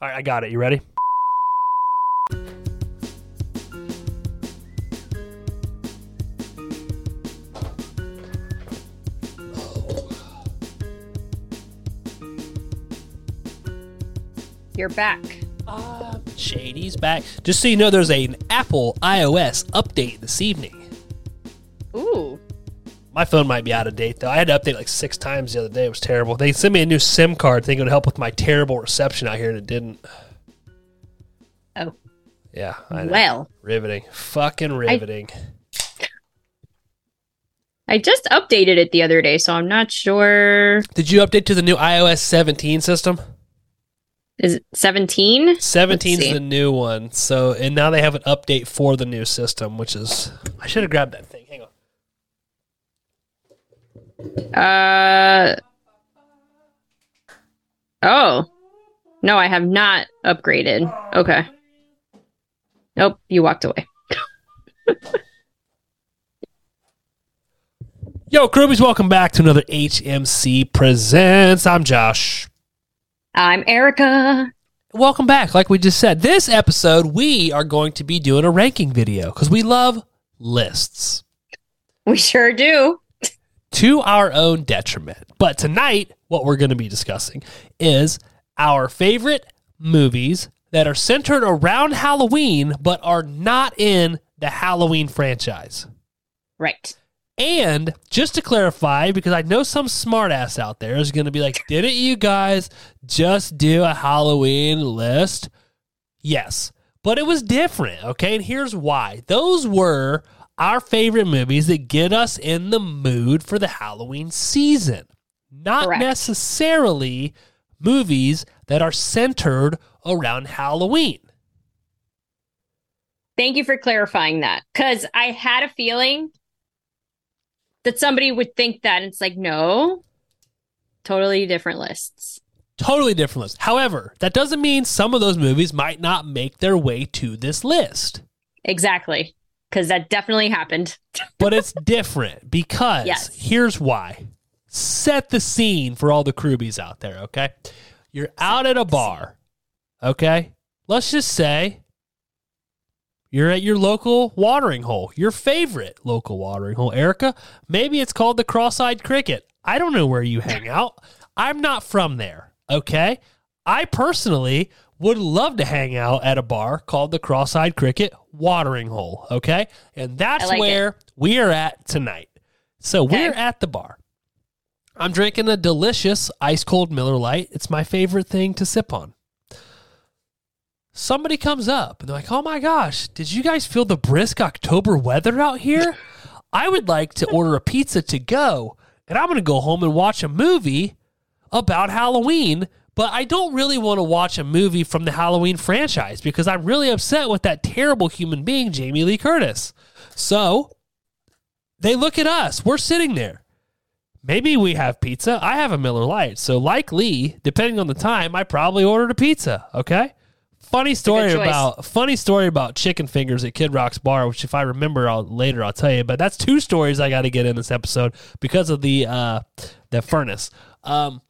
All right, I got it. You ready? You're back. Uh, Shady's back. Just so you know, there's an Apple iOS update this evening. My phone might be out of date though. I had to update like six times the other day. It was terrible. They sent me a new SIM card thinking it would help with my terrible reception out here, and it didn't. Oh. Yeah. I. Well, riveting. Fucking riveting. I just updated it the other day, so I'm not sure. Did you update to the new iOS 17 system? Is it 17? 17 is the new one. So, and now they have an update for the new system, which is I should have grabbed that thing. Uh. Oh. No, I have not upgraded. Okay. Nope, you walked away. Yo, Crewbies, welcome back to another HMC Presents. I'm Josh. I'm Eryka. Welcome back. Like we just said, this episode we are going to be doing a ranking video because we love lists We sure do. To our own detriment. But tonight, what we're going to be discussing is our favorite movies that are centered around Halloween but are not in the Halloween franchise. Right. And just to clarify, because I know some smartass out there is going to be like, didn't you guys just do a Halloween list? Yes, but it was different. Okay. And here's why those were our favorite movies that get us in the mood for the Halloween season, not Correct. necessarily movies that are centered around Halloween. Thank you for clarifying that because I had a feeling that somebody would think that. It's like, no, totally different lists. Totally different list. However, that doesn't mean some of those movies might not make their way to this list. Exactly. Because that definitely happened. But it's different because Yes. here's why. Set the scene for all the crewbies out there, okay? You're out at a bar, okay? Let's just say you're at your local watering hole, your favorite local watering hole. Eryka, maybe it's called the Cross Eyed Cricket. I don't know where you hang out. I'm not from there, okay? I personally would love to hang out at a bar called the Cross Eyed Cricket Watering Hole, okay? And that's like where we are at tonight. So Okay. we're at the bar. I'm drinking a delicious ice cold Miller Lite. It's my favorite thing to sip on. Somebody comes up and they're like, "Oh my gosh, did you guys feel the brisk October weather out here? I would like to order a pizza to go, and I'm going to go home and watch a movie about Halloween, but I don't really want to watch a movie from the Halloween franchise because I'm really upset with that terrible human being, Jamie Lee Curtis." So, they look at us. We're sitting there. Maybe we have pizza. I have a Miller Lite. So, like Lee, depending on the time, I probably ordered a pizza. Okay. Funny story about funny story about chicken fingers at Kid Rock's bar, which if I remember I'll, later I'll tell you. But that's two stories I got to get in this episode because of the uh, the furnace. Um,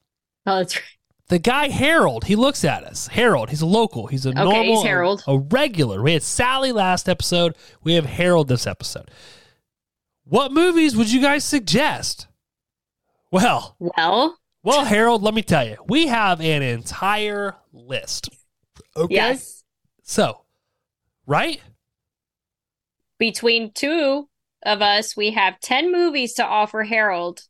Oh, that's right. The guy Harold, he looks at us. Harold, he's a local. He's a normal, he's Harold. a, a regular. We had Sally last episode. We have Harold this episode. What movies would you guys suggest? Well, Well, well, Harold, let me tell you, we have an entire list. Okay, yes. so right, Between two of us, we have 10 movies to offer Harold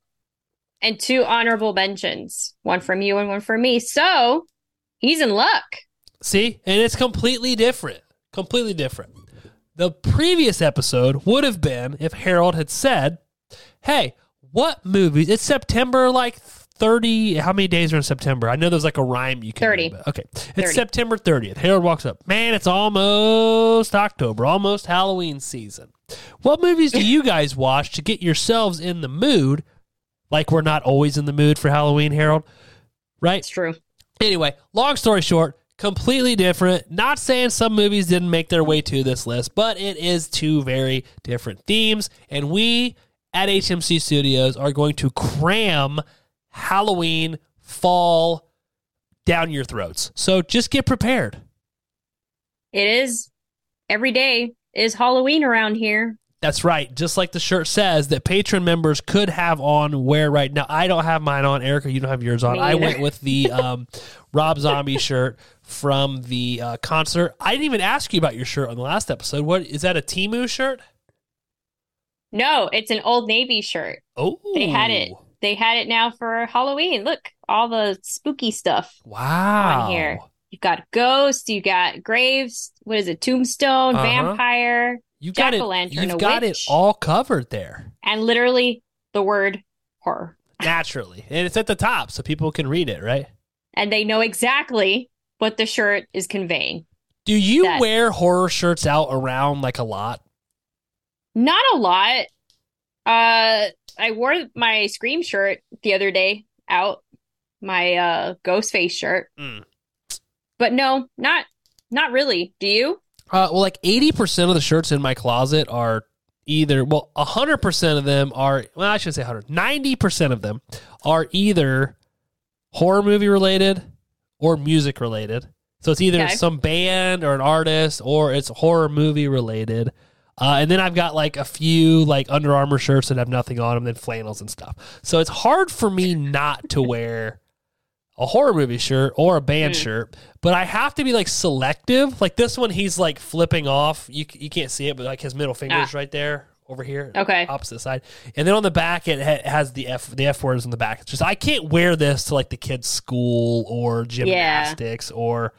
and two honorable mentions one from you and one from me. So he's in luck. See, and it's completely different. Completely different. The previous episode would have been if Harold had said, Hey, what movies? It's September like 30. How many days are in September? I know there's like a rhyme you can 30. do, but- okay. It's 30. September 30th. Harold walks up. Man, it's almost October, almost Halloween season. What movies do you guys watch to get yourselves in the mood? Like we're not always in the mood for Halloween, Harold, right? It's true. Anyway, long story short, completely different. Not saying some movies didn't make their way to this list, but it is two very different themes. And we at HMC Studios are going to cram Halloween, fall, down your throats. So just get prepared. It is every day is Halloween around here. That's right. Just like the shirt says that patron members could have on wear right now. I don't have mine on. Eryka, you don't have yours on. I went with the um, Rob Zombie shirt from the uh, concert. I didn't even ask you about your shirt on the last episode. What is that? A Temu shirt? No, it's an Old Navy shirt. Oh, They had it. They had it now for Halloween. Look, all the spooky stuff Wow. on here. You've got ghosts. you got Graves, what is it, Tombstone, Uh-huh. Vampire, You got it. You've got it all covered there and literally the word horror. naturally, and it's at the top so people can read it. Right? And they know exactly what the shirt is conveying. Do you That- wear horror shirts out around like a lot? Not a lot. Uh I wore my Scream shirt the other day out, my uh Ghostface shirt. Mm. But no, not not really. Do you? Uh, well, like eighty percent of the shirts in my closet are either well, hundred percent of them are well, I should say hundred. Ninety percent of them are either horror movie related or music related. So it's either Okay. some band or an artist or it's horror movie related. Uh, and then I've got like a few like Under Armour shirts that have nothing on them, then flannels and stuff. So it's hard for me not to wear a horror movie shirt or a band Mm. shirt, but I have to be like selective. Like this one, he's like flipping off. You you can't see it, but like his middle finger's right there over here, Okay. opposite side. And then on the back, it ha- has the f the f words on the back. It's just I can't wear this to like the kids' school or gymnastics or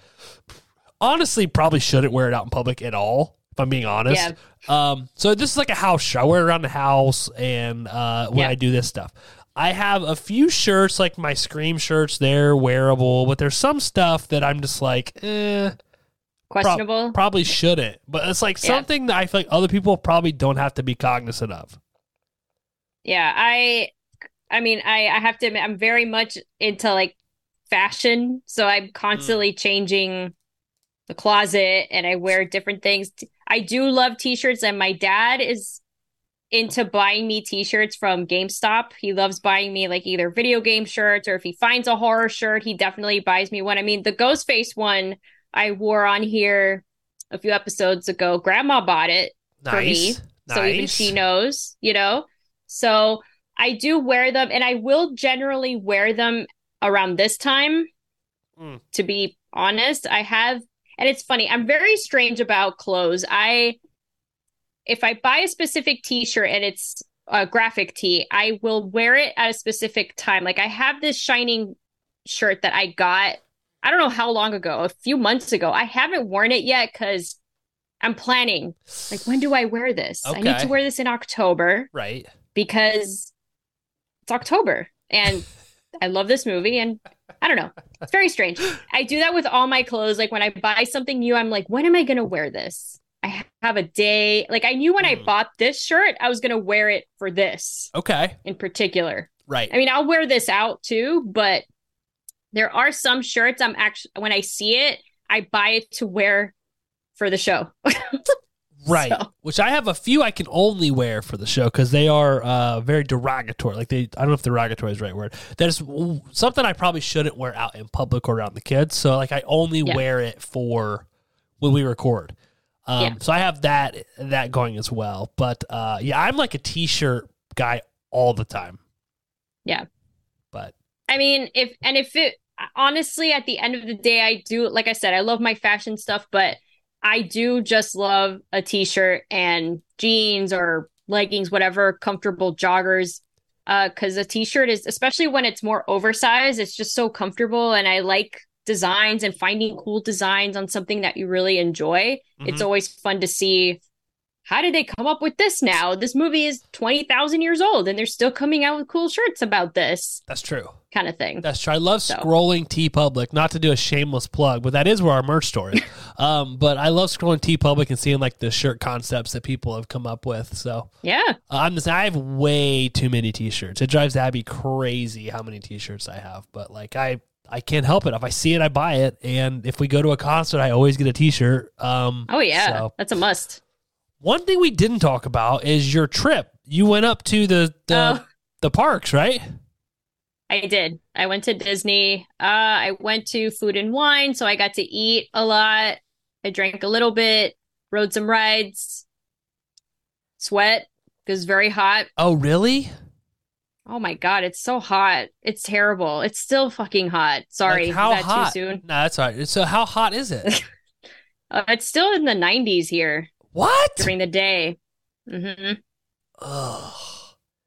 honestly probably shouldn't wear it out in public at all. If I'm being honest. Yeah. Um, so this is like a house show. I wear it around the house and uh, when Yeah. I do this stuff. I have a few shirts, like my Scream shirts, they're wearable, but there's some stuff that I'm just like, eh, Questionable. probably shouldn't. But it's like Yeah. something that I feel like other people probably don't have to be cognizant of. Yeah, I I mean, I I have to admit I'm very much into like fashion, so I'm constantly changing the closet and I wear different things. I do love t-shirts and my dad is into buying me t-shirts from GameStop. He loves buying me like either video game shirts or if he finds a horror shirt, he definitely buys me one. I mean, the Ghostface one I wore on here a few episodes ago. Grandma bought it for me. Nice. So even she knows, you know. So I do wear them, and I will generally wear them around this time. Mm. To be honest, I have, and it's funny. I'm very strange about clothes. I, if I buy a specific T-shirt and it's a graphic tee, I will wear it at a specific time. Like I have this shining shirt that I got. I don't know how long ago, a few months ago. I haven't worn it yet because I'm planning. Like, when do I wear this? I need to wear this in October Right. because it's October and I love this movie and I don't know. It's very strange. I do that with all my clothes. Like when I buy something new, I'm like, when am I going to wear this? I have a day. Like I knew when I Hmm. bought this shirt, I was going to wear it for this Okay. in particular. Right. I mean, I'll wear this out too, but there are some shirts I'm actually, when I see it, I buy it to wear for the show. Right. So- Which I have a few I can only wear for the show because they are uh, very derogatory. Like they, I don't know if derogatory is the right word. There's w- something I probably shouldn't wear out in public or around the kids. So like I only Yeah. wear it for when we record. Um, Yeah. So I have that that going as well. But uh, yeah, I'm like a t-shirt guy all the time. Yeah. But I mean, if and if it honestly at the end of the day, I do like I said, I love my fashion stuff, but I do just love a t-shirt and jeans or leggings, whatever, comfortable joggers. Uh, because a t-shirt is especially when it's more oversized, it's just so comfortable, and I like designs and finding cool designs on something that you really enjoy. It's Mhm. always fun to see. How did they come up with this now? This movie is 20,000 years old and they're still coming out with cool shirts about this that's true. kind of thing. That's true. I love So. scrolling TeePublic. Not to do a shameless plug, but that is where our merch store is. um, but I love scrolling TeePublic and seeing like the shirt concepts that people have come up with. So Yeah. uh, I'm just I have way too many T-shirts. It drives Abby crazy how many T-shirts I have. But like I I can't help it. If I see it, I buy it. And if we go to a concert, I always get a T-shirt. Um, Oh yeah. so- That's a must. one thing we didn't talk about is your trip. You went up to the the, Oh. the parks, right? I did. I went to Disney. Uh, I went to Food and Wine, so I got to eat a lot. I drank a little bit, rode some rides, sweat because very hot. Oh, really? Oh my god, it's so hot. It's terrible. It's still fucking hot. Sorry, Like, how that hot? too soon? No, that's all right. So, how hot is it? Uh, it's still in the 90s here what? during the day. Ugh.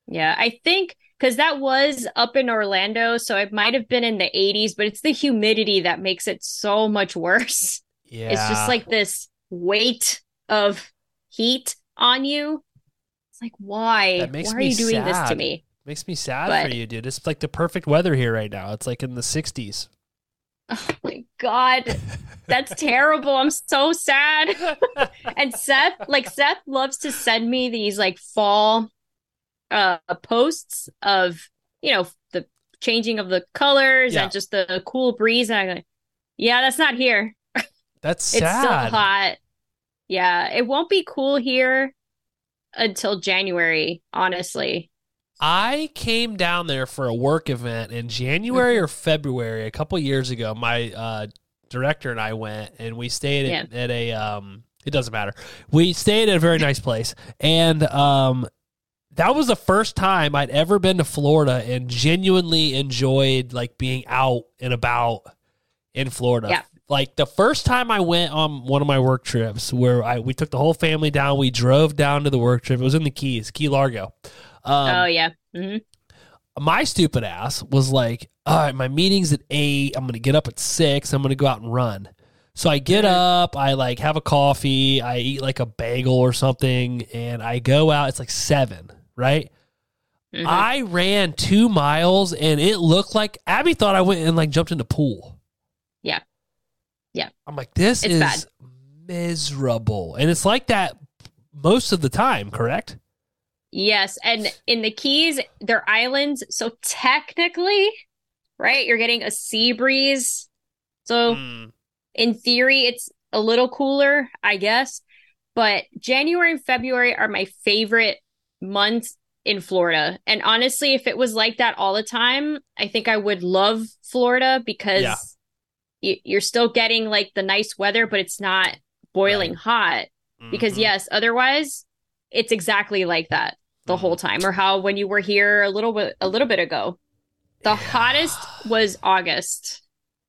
Yeah, I think because that was up in Orlando, so it might have been in the 80s, but it's the humidity that makes it so much worse. Yeah. It's just like this weight of heat on you. It's like, why? Why are you doing this to me? Makes me sad but- for you, dude. It's like the perfect weather here right now. It's like in the 60s. Oh my God. That's terrible. I'm so sad. and Seth, like Seth loves to send me these like fall uh posts of, you know, the changing of the colors Yeah. and just the cool breeze. And I'm like, yeah, that's not here. That's sad. It's still hot. Yeah, it won't be cool here until January, honestly. I came down there for a work event in January Mm-hmm. or February a couple years ago. My uh, director and I went, and we stayed at, at a. Um, it doesn't matter. We stayed at a very nice place, and um, that was the first time I'd ever been to Florida and genuinely enjoyed like being out and about in Florida. Yeah. Like the first time I went on one of my work trips, where I we took the whole family down. We drove down to the work trip. It was in the Keys, Key Largo. Um, oh yeah. hmm my stupid ass was like, all right, my meeting's at eight. I'm gonna get up at six. I'm gonna go out and run. So I get up, I like have a coffee, I eat like a bagel or something, and I go out. It's like seven, right? Mhm. I ran two miles, and it looked like Abby thought I went and like jumped in the pool. Yeah. Yeah. I'm like, this It's is bad. miserable, and it's like that most of the time. Correct? Yes, and in the Keys, they're islands, so technically, right, you're getting a sea breeze. So Mm. in theory, it's a little cooler, I guess. But January and February are my favorite months in Florida. And honestly, if it was like that all the time, I think I would love Florida because Yeah. y- you're still getting like the nice weather, but it's not boiling hot. Because Mhm. yes, otherwise it's exactly like that the whole mm. time or how when you were here a little bit a little bit ago. The Yeah. hottest was August.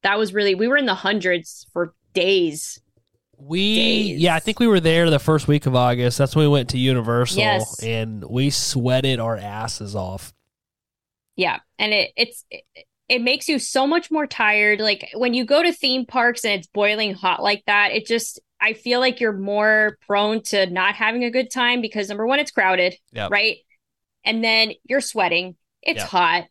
That was really we were in the hundreds for days. We days. yeah, I think we were there the first week of August. That's when we went to Universal Yes. and we sweated our asses off. Yeah, and it it's it, it makes you so much more tired. Like when you go to theme parks and it's boiling hot like that, it just I feel like you're more prone to not having a good time because number one, it's crowded, Yep. right? And then you're sweating. It's Yep. hot.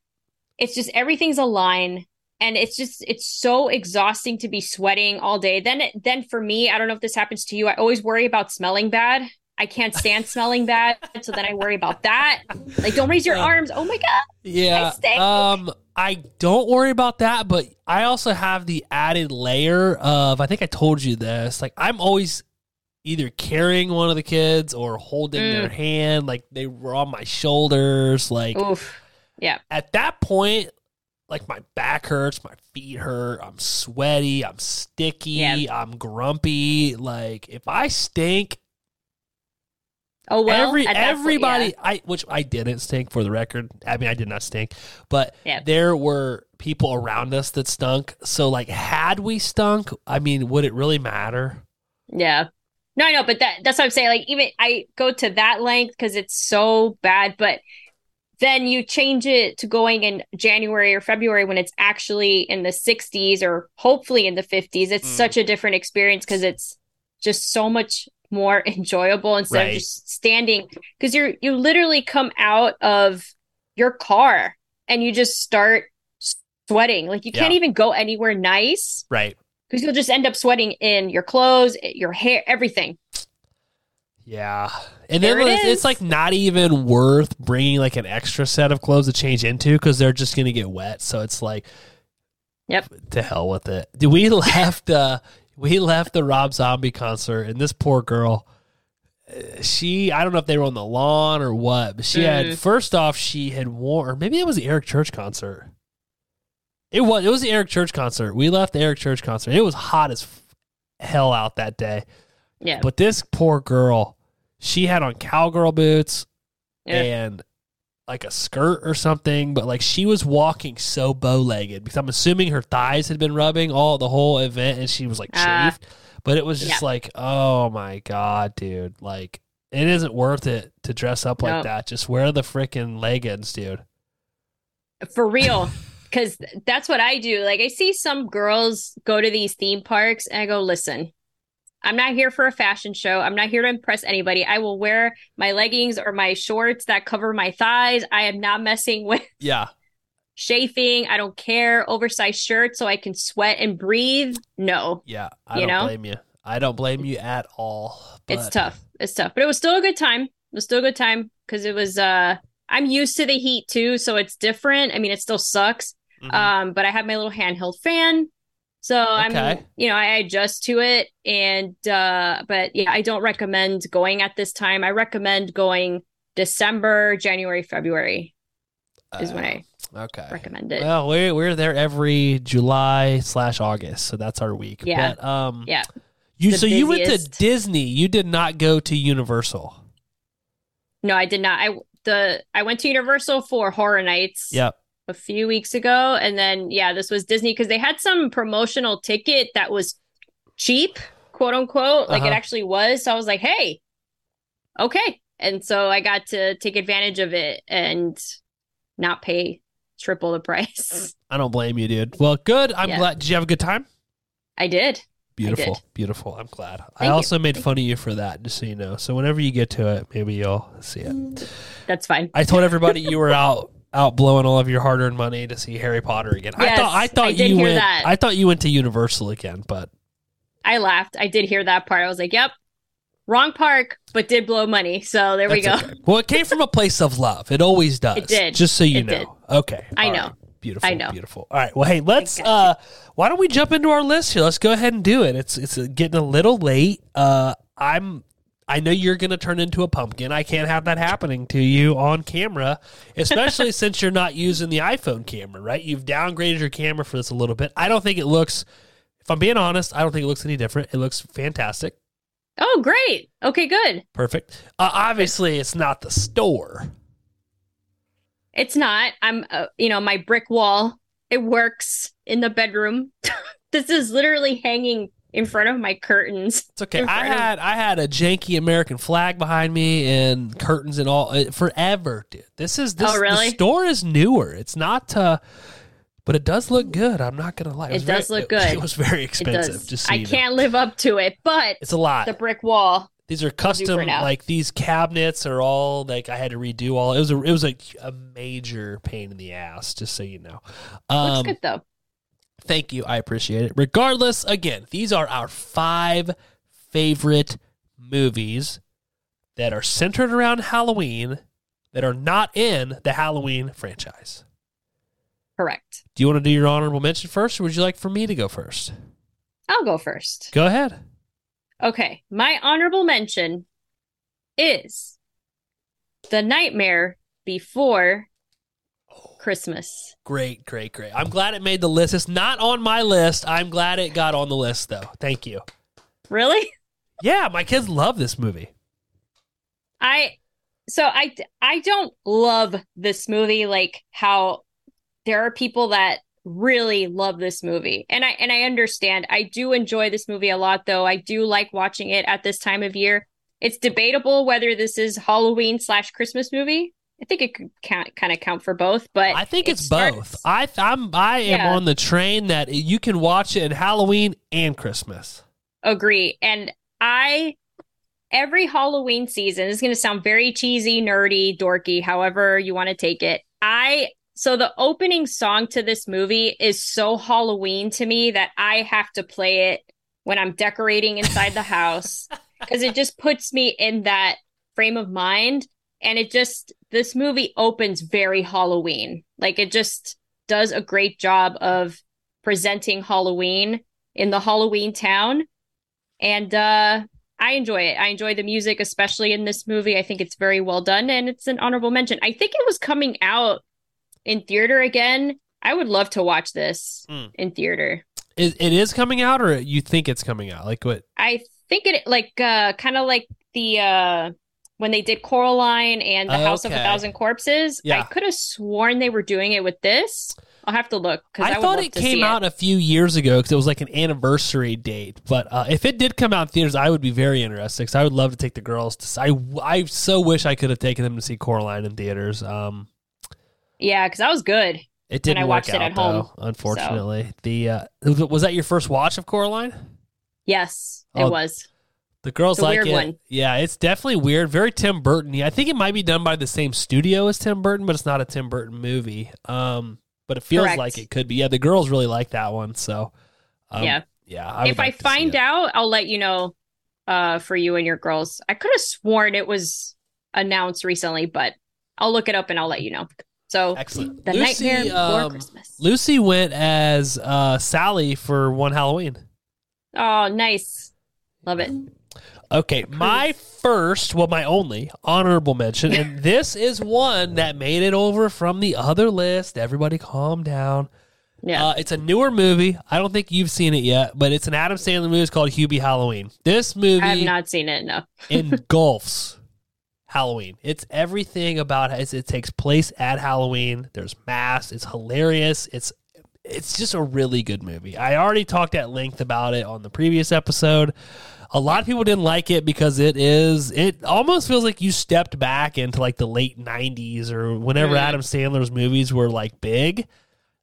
It's just everything's a line. And it's just it's so exhausting to be sweating all day. Then then for me, I don't know if this happens to you. I always worry about smelling bad. I can't stand smelling bad, so then I worry about that. Like, don't raise your Yeah. arms. Oh my god. Yeah. Um I don't worry about that, but I also have the added layer of I think I told you this. Like I'm always either carrying one of the kids or holding Mm. their hand like they were on my shoulders like Oof. Yeah. at that point, like my back hurts, my feet hurt, I'm sweaty, I'm sticky, Yeah. I'm grumpy. Like if I stink, Oh well. every at that point, everybody, yeah. I which I didn't stink for the record. I mean, I did not stink, but Yeah. there were people around us that stunk. So like, had we stunk, I mean, would it really matter? Yeah. No, I know, but that that's what I'm saying. Like even I go to that length because it's so bad, but then you change it to going in January or February when it's actually in the 60s or hopefully in the 50s. It's Mm. such a different experience because it's just so much more enjoyable instead Right. of just standing because you're you literally come out of your car and you just start sweating. Like you can't even go anywhere nice Right. because you'll just end up sweating in your clothes, your hair, everything. Yeah. And then it it's, like not even worth bringing like an extra set of clothes to change into because they're just going to get wet. So it's like, Yep. to hell with it. Dude, we left, uh, we left the Rob Zombie concert and this poor girl, she, I don't know if they were on the lawn or what, but she Mm. had, first off, she had worn, or maybe it was the Eric Church concert. It was it was the Eric Church concert. We left the Eric Church concert. It was hot as f- hell out that day. Yeah. But this poor girl, she had on cowgirl boots Yeah. and like a skirt or something, but like she was walking so bow legged because I'm assuming her thighs had been rubbing all the whole event and she was like Ah. chafed. but it was just Yeah. like, oh my god, dude! Like it isn't worth it to dress up like No. that. Just wear the freaking leggings, dude. For real. Because that's what I do. Like, I see some girls go to these theme parks and I go, listen, I'm not here for a fashion show. I'm not here to impress anybody. I will wear my leggings or my shorts that cover my thighs. I am not messing with Yeah, chafing. I don't care. Oversized shirts so I can sweat and breathe. No, yeah. I You don't know? blame you. I don't blame you at all. it's tough. It's tough. But it was still a good time. It was still a good time because it was, uh, I'm used to the heat too. So it's different. I mean, it still sucks. Mhm. Um, but I have my little handheld fan. So I'm, you know, I adjust to it. And, uh, but yeah, I don't recommend going at this time. I recommend going December, January, February is when I Uh, okay. recommend it. Well, we're we're there every July slash August, so that's our week. Yeah. But, um, Yeah. You The so you went to. Disney. You did not go to Universal. No, I did not. I, the, I went to Universal for Horror Nights. Yep. A few weeks ago and then yeah this was disney because they had some promotional ticket that was cheap quote unquote like it Uh-huh. actually was so i was like hey okay and so i got to take advantage of it and not pay triple the price I don't blame you, dude. Well, good. I'm Yeah. glad. Did you have a good time? i did Beautiful, did. beautiful. I'm glad. I Thank you. also made fun of you for that, just so you know. So whenever you get to it, maybe you'll see it. that's fine I told everybody you were out out blowing all of your hard earned money to see Harry Potter again. I thought I thought I you went. that. I thought you went to Universal again, but i laughed i did hear that part i was like yep wrong park but did blow money so there we go okay. Well, it came from a place of love. It always does. It did. Just so you It know. did. Okay. I All know. right. Beautiful. I know. Beautiful. All right. Well, hey, let's. uh Why don't we jump into our list here? Let's go ahead and do it. It's it's getting a little late. Uh, I'm. I know you're going to turn into a pumpkin. I can't have that happening to you on camera, especially since you're not using the iPhone camera, right? You've downgraded your camera for this a little bit. I don't think it looks. If I'm being honest, I don't think it looks any different. It looks fantastic. oh great okay good Perfect. Uh, obviously, it's not the store. It's not. I'm, uh, you know, my brick wall. It works in the bedroom. this is literally hanging in front of my curtains. It's okay. I front of- had I had a janky American flag behind me and curtains and all uh, forever, dude. This is this Oh, really? the store is newer. It's not uh but it does look good. I'm not gonna lie. It was does very- look good. It, was very expensive. Just so I can't live up to it, but It's a lot. the brick wall. These are custom. Like these cabinets are all like I had to redo all. It was a it was a, a major pain in the ass. Just so you know. Looks Um, good though. Thank you. I appreciate it. Regardless, again, these are our five favorite movies that are centered around Halloween that are not in the Halloween franchise. Correct. Do you want to do your honorable mention first, or would you like for me to go first? I'll go first. Go ahead. Okay. My honorable mention is The Nightmare Before Christmas. Great, great, great. I'm glad it made the list. It's not on my list. I'm glad it got on the list, though. Thank you. Really? Yeah, my kids love this movie. I so I I don't love this movie like how there are people that really love this movie. And I and I understand. I do enjoy this movie a lot though. I do like watching it at this time of year. It's debatable whether this is Halloween slash Christmas movie. I think it could count kind of count for both, but I think it it's starts- both. I I'm I am Yeah. on the train that you can watch it in Halloween and Christmas. Agree. And I every Halloween season is going to sound very cheesy, nerdy, dorky, however you want to take it. I so the opening song to this movie is so Halloween to me that I have to play it when I'm decorating inside the house because it just puts me in that frame of mind and it just this movie opens very Halloween. Like it just does a great job of presenting Halloween in the Halloween town and uh I enjoy it. I enjoy the music, especially in this movie. I think it's very well done and it's an honorable mention. I think it was coming out in theater again I would love to watch this Mm. in theater. It, it is coming out, or you think it's coming out? Like what? I think it like uh kind of like the uh when they did Coraline and the House of a Thousand Corpses. I could have sworn they were doing it with this. I'll have to look because I, I, thought it came out a few years ago because it was like an anniversary date. But uh, if it did come out in theaters, I would be very interested because I would love to take the girls to. I I so wish I could have taken them to see Coraline in theaters. Um, Yeah, because that was good. it didn't I work watched it out at home, though, unfortunately. The uh, was that your first watch of Coraline? Yes, it Oh, was. The girls a like it. one. Yeah, it's definitely weird. Very Tim Burton. I think it might be done by the same studio as Tim Burton, but it's not a Tim Burton movie. Um, but it feels Correct. like it could be. Yeah, the girls really like that one. So, um, Yeah. yeah. I if I like see find out, I'll let you know. Uh, for you and your girls, I could have sworn it was announced recently, but I'll look it up and I'll let you know. So excellent. the Lucy, Nightmare Before um, Christmas. Lucy went as uh, Sally for one Halloween. Oh, nice. Love it. Okay, my first, well, my only honorable mention, and this is one that made it over from the other list. Everybody, calm down. Yeah. Uh, it's a newer movie. I don't think you've seen it yet, but it's an Adam Sandler movie. It's called Hubie Halloween. This movie I have not seen it enough. engulfs Halloween. It's everything about it. It takes place at Halloween. There's masks. It's hilarious. It's it's just a really good movie. I already talked at length about it on the previous episode. A lot of people didn't like it because it is it almost feels like you stepped back into like the late 90s or whenever Mm. Adam Sandler's movies were like big.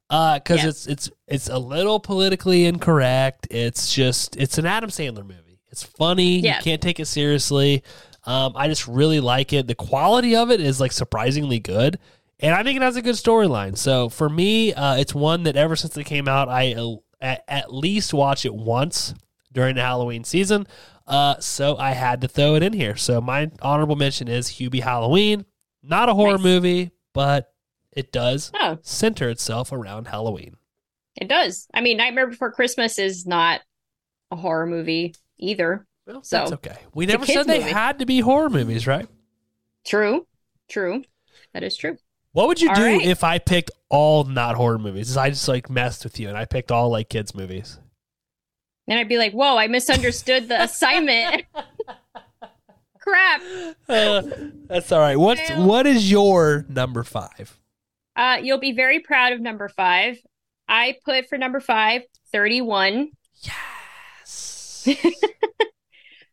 Uh cuz it's it's it's a little politically incorrect. It's just it's an Adam Sandler movie. It's funny. Yeah. You can't take it seriously. Um, I just really like it. The quality of it is like surprisingly good, and I think it has a good storyline. So for me, uh, it's one that ever since it came out, I uh, at least watch it once during the Halloween season. Uh, so I had to throw it in here. So my honorable mention is Hubie Halloween. Not a horror Nice. movie, but it does Oh, center itself around Halloween. it does. I mean, Nightmare Before Christmas is not a horror movie either. Well, So, that's okay. We never said they movie. had to be horror movies, right? True. True. That is true. What would you All do right. if I picked all not horror movies? I just like messed with you and I picked all like kids movies. And I'd be like, whoa, I misunderstood the assignment. Crap. Uh, that's all right. What's what is your number five? Uh, you'll be very proud of number five. I put for number five, 31. Yes.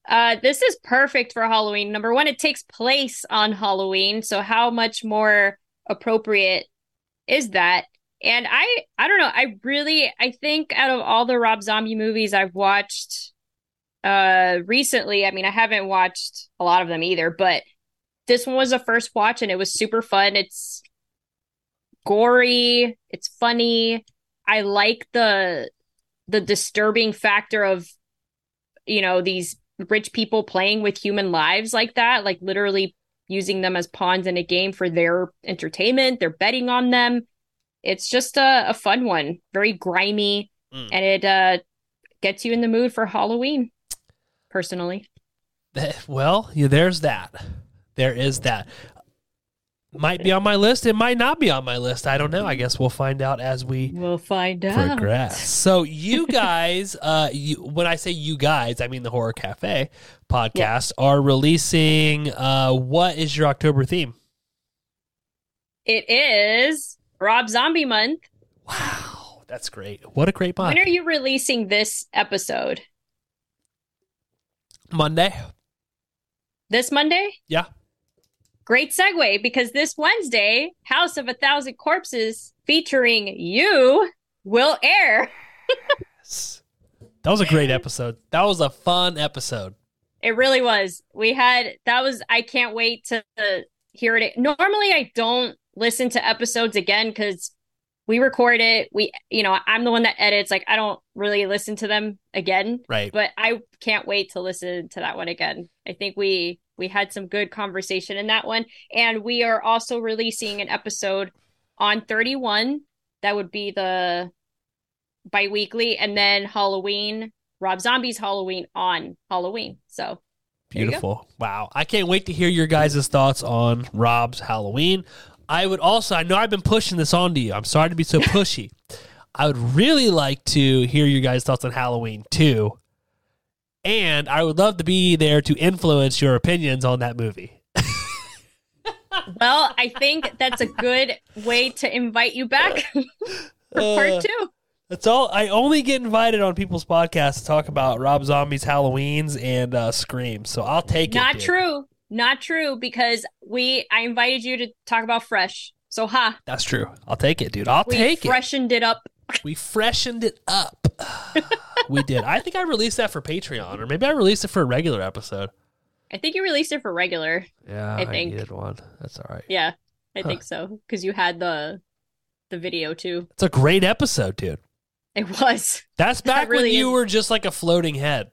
Uh, this is perfect for Halloween. Number one, it takes place on Halloween, so how much more appropriate is that? And I, I don't know. I really, I think out of all the Rob Zombie movies I've watched, uh, recently, I mean, I haven't watched a lot of them either, but this one was a first watch and it was super fun. It's gory, it's funny. I like the the disturbing factor of you know these rich people playing with human lives like that, like literally using them as pawns in a game for their entertainment. They're betting on them. It's just a, a fun one, very grimy, Mm. and it uh, gets you in the mood for Halloween. Personally, well, yeah, there's that. There is that. Might be on my list. It might not be on my list. I don't know. I guess we'll find out as we we'll find out. progress. So you guys, uh, you, when I say you guys, I mean the Horror Cafe podcast are releasing. Uh, what is your October theme? It is Rob Zombie Month. Wow, that's great. What a great month. When are you releasing this episode? Monday. This Monday? Yeah. Great segue because this Wednesday, House of a Thousand Corpses featuring you will air. yes. That was a great episode. That was a fun episode. It really was. We had that was I can't wait to hear it. Normally I don't listen to episodes again cuz we record it. We you know, I'm the one that edits like I don't really listen to them again, Right. but I can't wait to listen to that one again. I think we we had some good conversation in that one and we are also releasing an episode on 31 that would be the bi-weekly and then Halloween Rob Zombie's Halloween on Halloween. So There you go. Beautiful. Wow. I can't wait to hear your guys' thoughts on Rob's Halloween. I would also, I know I've been pushing this on to you. I'm sorry to be so pushy. I would really like to hear your guys' thoughts on Halloween too. And I would love to be there to influence your opinions on that movie. Well, I think that's a good way to invite you back for part Uh, two. That's all. I only get invited on people's podcasts to talk about Rob Zombie's Halloweens and uh, Scream. So I'll take it. Not true. Not true because we I invited you to talk about fresh. So ha, That's true. I'll take it, dude. I'll we take it. freshened it up. We freshened it up. we did. I think I released that for Patreon, or maybe I released it for a regular episode. I think you released it for regular. Yeah, I think. needed one. That's all right. Yeah, I Huh. think so because you had the the video too. It's a great episode, dude. It was That's That back when you is. were just like a floating head.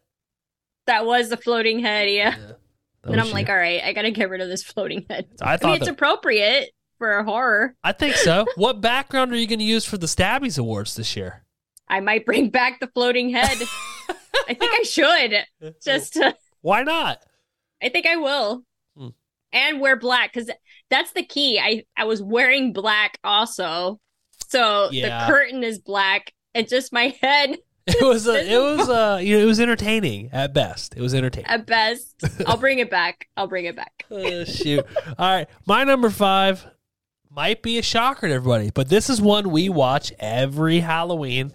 that was the floating head. Yeah, That and I'm like, all right, I gotta get rid of this floating head. I I thought mean, it's that- appropriate for a horror. I think so. what background are you going to use for the Stabbies Awards this year? I might bring back the floating head. I think I should just. To, why not? I think I will. Hmm. And wear black because that's the key. I I was wearing black also, so Yeah. the curtain is black and just my head It was a, it was uh you know, it was entertaining at best. It was entertaining. at best. I'll bring it back. I'll bring it back. Uh, shoot. All right, my number five might be a shocker to everybody, but this is one we watch every Halloween,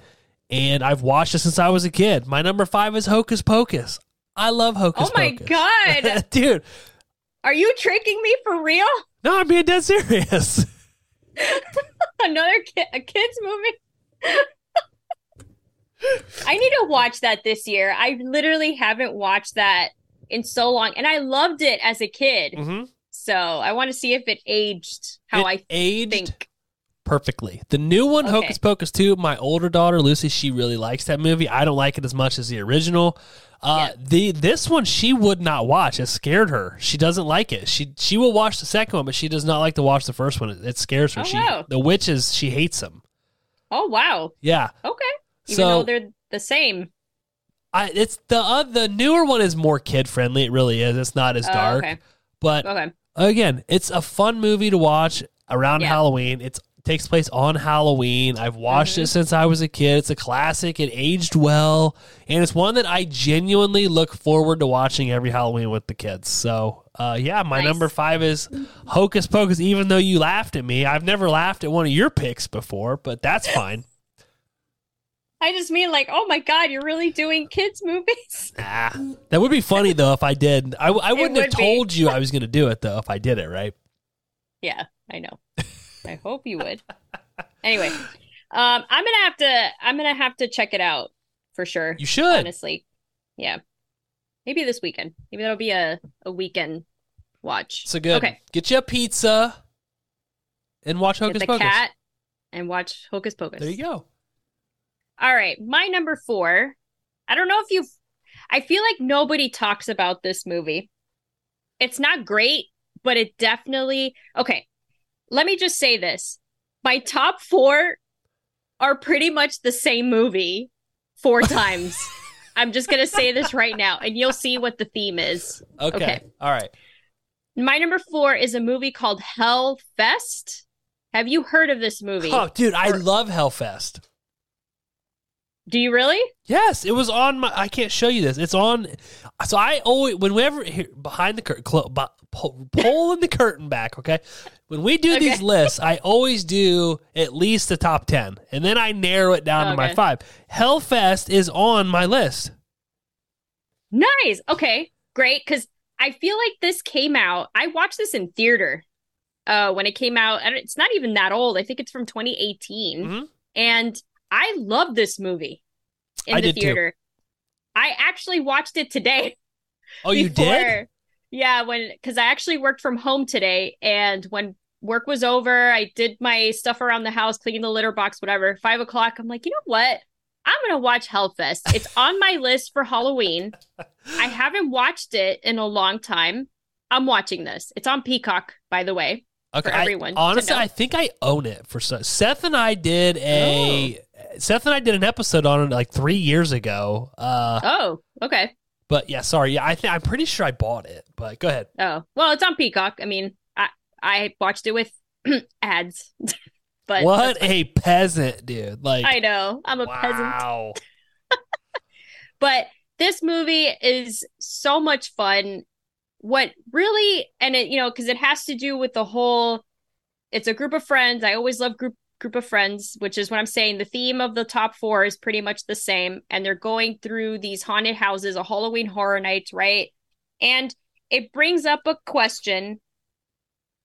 and I've watched it since I was a kid. My number five is Hocus Pocus. I love Hocus oh my Pocus. god, dude! are you tricking me for real? No, I'm being dead serious. Another ki- a kids movie? I need to watch that this year. I literally haven't watched that in so long, and I loved it as a kid. hmm So I want to see if it aged how I aged think. perfectly. The new one, Okay. Hocus Pocus 2, my older daughter Lucy, she really likes that movie. I don't like it as much as the original. Uh, the this one she would not watch. It scared her. She doesn't like it. She she will watch the second one, but she does not like to watch the first one. It, it scares her. Oh, she wow. the witches she hates them. Oh wow. Yeah. Okay. Even So- though they're the same. I it's the uh, the newer one is more kid friendly. It really is. It's not as Oh, dark. okay. But Okay. again, it's a fun movie to watch around Yeah. Halloween. It's takes place on Halloween. I've watched Mm-hmm. it since I was a kid. It's a classic. It aged well, and it's one that I genuinely look forward to watching every Halloween with the kids. So, uh, yeah, my Nice. number five is Hocus Pocus. Even though you laughed at me, I've never laughed at one of your picks before, but that's fine. I just mean like, oh my god, you're really doing kids movies? ah, that would be funny though if I did. I, I wouldn't have would be. told you I was going to do it though if I did it right. Yeah, I know. I hope you would. Anyway, um, I'm gonna have to. I'm gonna have to check it out for sure. You should. honestly, yeah. Maybe this weekend. Maybe that'll be a a weekend watch. So good. Okay, Get you a pizza and watch get Hocus the Pocus. cat and watch Hocus Pocus. There you go. All right, my number four. I don't know if you've. I feel like nobody talks about this movie. It's not great, but it definitely. Okay, let me just say this: my top four are pretty much the same movie four times. I'm just gonna say this right now, and you'll see what the theme is. Okay. Okay. All right. My number four is a movie called Hell Fest. Have you heard of this movie? Oh, dude, I Or- love Hell Fest. Do you really? Yes, it was on my. I can't show you this. It's on. So I always, whenever here, behind the curtain, pull, pulling the curtain back. Okay, when we do these lists, I always do at least the top ten, and then I narrow it down to my five. Hell Fest is on my list. Nice. Okay, great. Because I feel like this came out. I watched this in theater uh, when it came out. And it's not even that old. I think it's from 2018. Mhm. And I love this movie in I the did too. theater. I actually watched it today. Oh, you did? Yeah, when because I actually worked from home today, and when work was over, I did my stuff around the house, cleaning the litter box, whatever. Five o'clock, I'm like, you know what? I'm gonna watch Hell Fest. It's on my list for Halloween. I haven't watched it in a long time. I'm watching this. It's on Peacock, by the way. Okay, for I- everyone to honestly. I think I own it for so- Seth and I did a Oh. Seth and I did an episode on it like three years ago. Uh, Oh, okay. but yeah, sorry, yeah, I think I'm pretty sure I bought it. But go ahead. Oh, well, it's on Peacock. I mean, I I watched it with ads. but what a peasant, dude! Like I know, I'm a peasant. wow. But this movie is so much fun. What really, and it, you know, because it has to do with the whole. It's a group of friends. I always love group group of friends, which is what I'm saying. The theme of the top four is pretty much the same, and they're going through these haunted houses, a Halloween horror night, right? And it brings up a question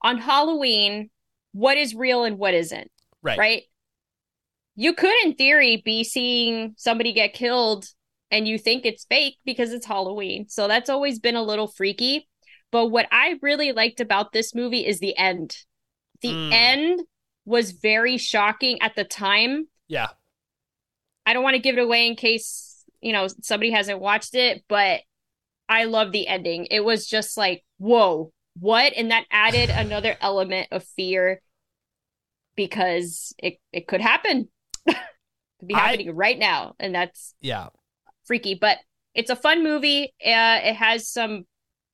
on Halloween: what is real and what isn't? Right. right? You could, in theory, be seeing somebody get killed and you think it's fake because it's Halloween. So that's always been a little freaky. But what I really liked about this movie is the end. The Mm. end was very shocking at the time. Yeah. I don't want to give it away in case, you know, somebody hasn't watched it, but I love the ending. It was just like, whoa, what? And that added another element of fear because it, it could happen. could be I- happening right now. And that's Yeah. freaky, but it's a fun movie. Uh, it has some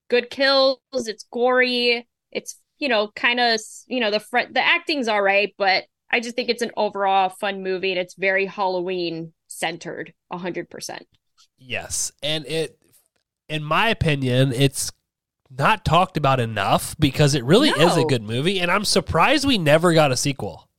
good kills. It's gory. It's you know kind of you know the front the acting's all right, but I just think it's an overall fun movie and it's very Halloween centered, hundred percent. Yes. And it, in my opinion, it's not talked about enough because it really is a good movie. And I'm surprised we never got a sequel.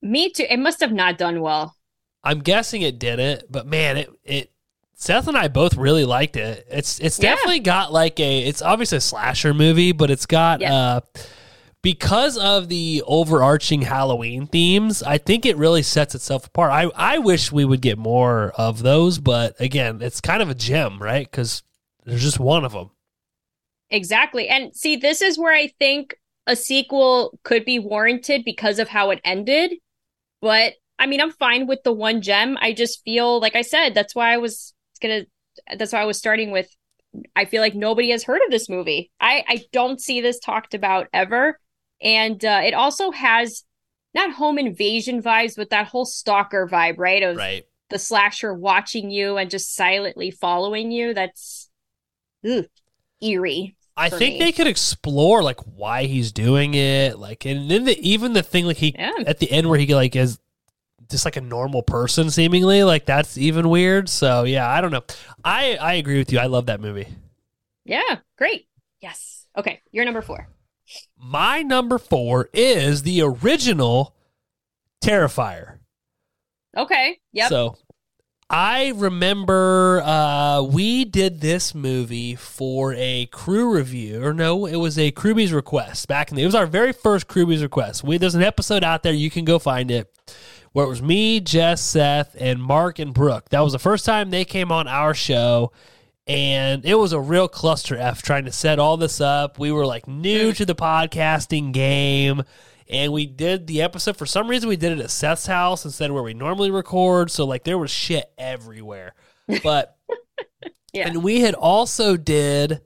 Me too. It must have not done well. I'm guessing it didn't, but man, it, it, Seth and I both really liked it. It's it's Yeah. definitely got like a it's obviously a slasher movie, but it's got Yeah. uh because of the overarching Halloween themes, I think it really sets itself apart. I I wish we would get more of those, but again, it's kind of a gem, right? Cuz there's just one of them. Exactly. And see, this is where I think a sequel could be warranted because of how it ended. But I mean, I'm fine with the one gem. I just feel like I said, that's why I was gonna that's why I was starting with I feel like nobody has heard of this movie. I I don't see this talked about ever. And uh, it also has not home invasion vibes, but that whole stalker vibe, right? Of Right. the slasher watching you and just silently following you. That's ugh, eerie. I think me. they could explore like why he's doing it, like, and then the, even the thing like he Yeah. at the end where he like is just like a normal person seemingly, like that's even weird. So yeah, I don't know. I I agree with you. I love that movie. Yeah, great. Yes. Okay, you're number four. My number four is the original Terrifier. Okay. Yep. So I remember uh, we did this movie for a crew review, or no, it was a Crewbies request back in the. It was our very first Crewbies request. We there's an episode out there you can go find it, where it was me, Jess, Seth, and Mark and Brooke. That was the first time they came on our show, and it was a real cluster f trying to set all this up. We were like new to the podcasting game. And we did the episode for some reason we did it at Seth's house instead of where we normally record. So like there was shit everywhere. But Yeah. and we had also did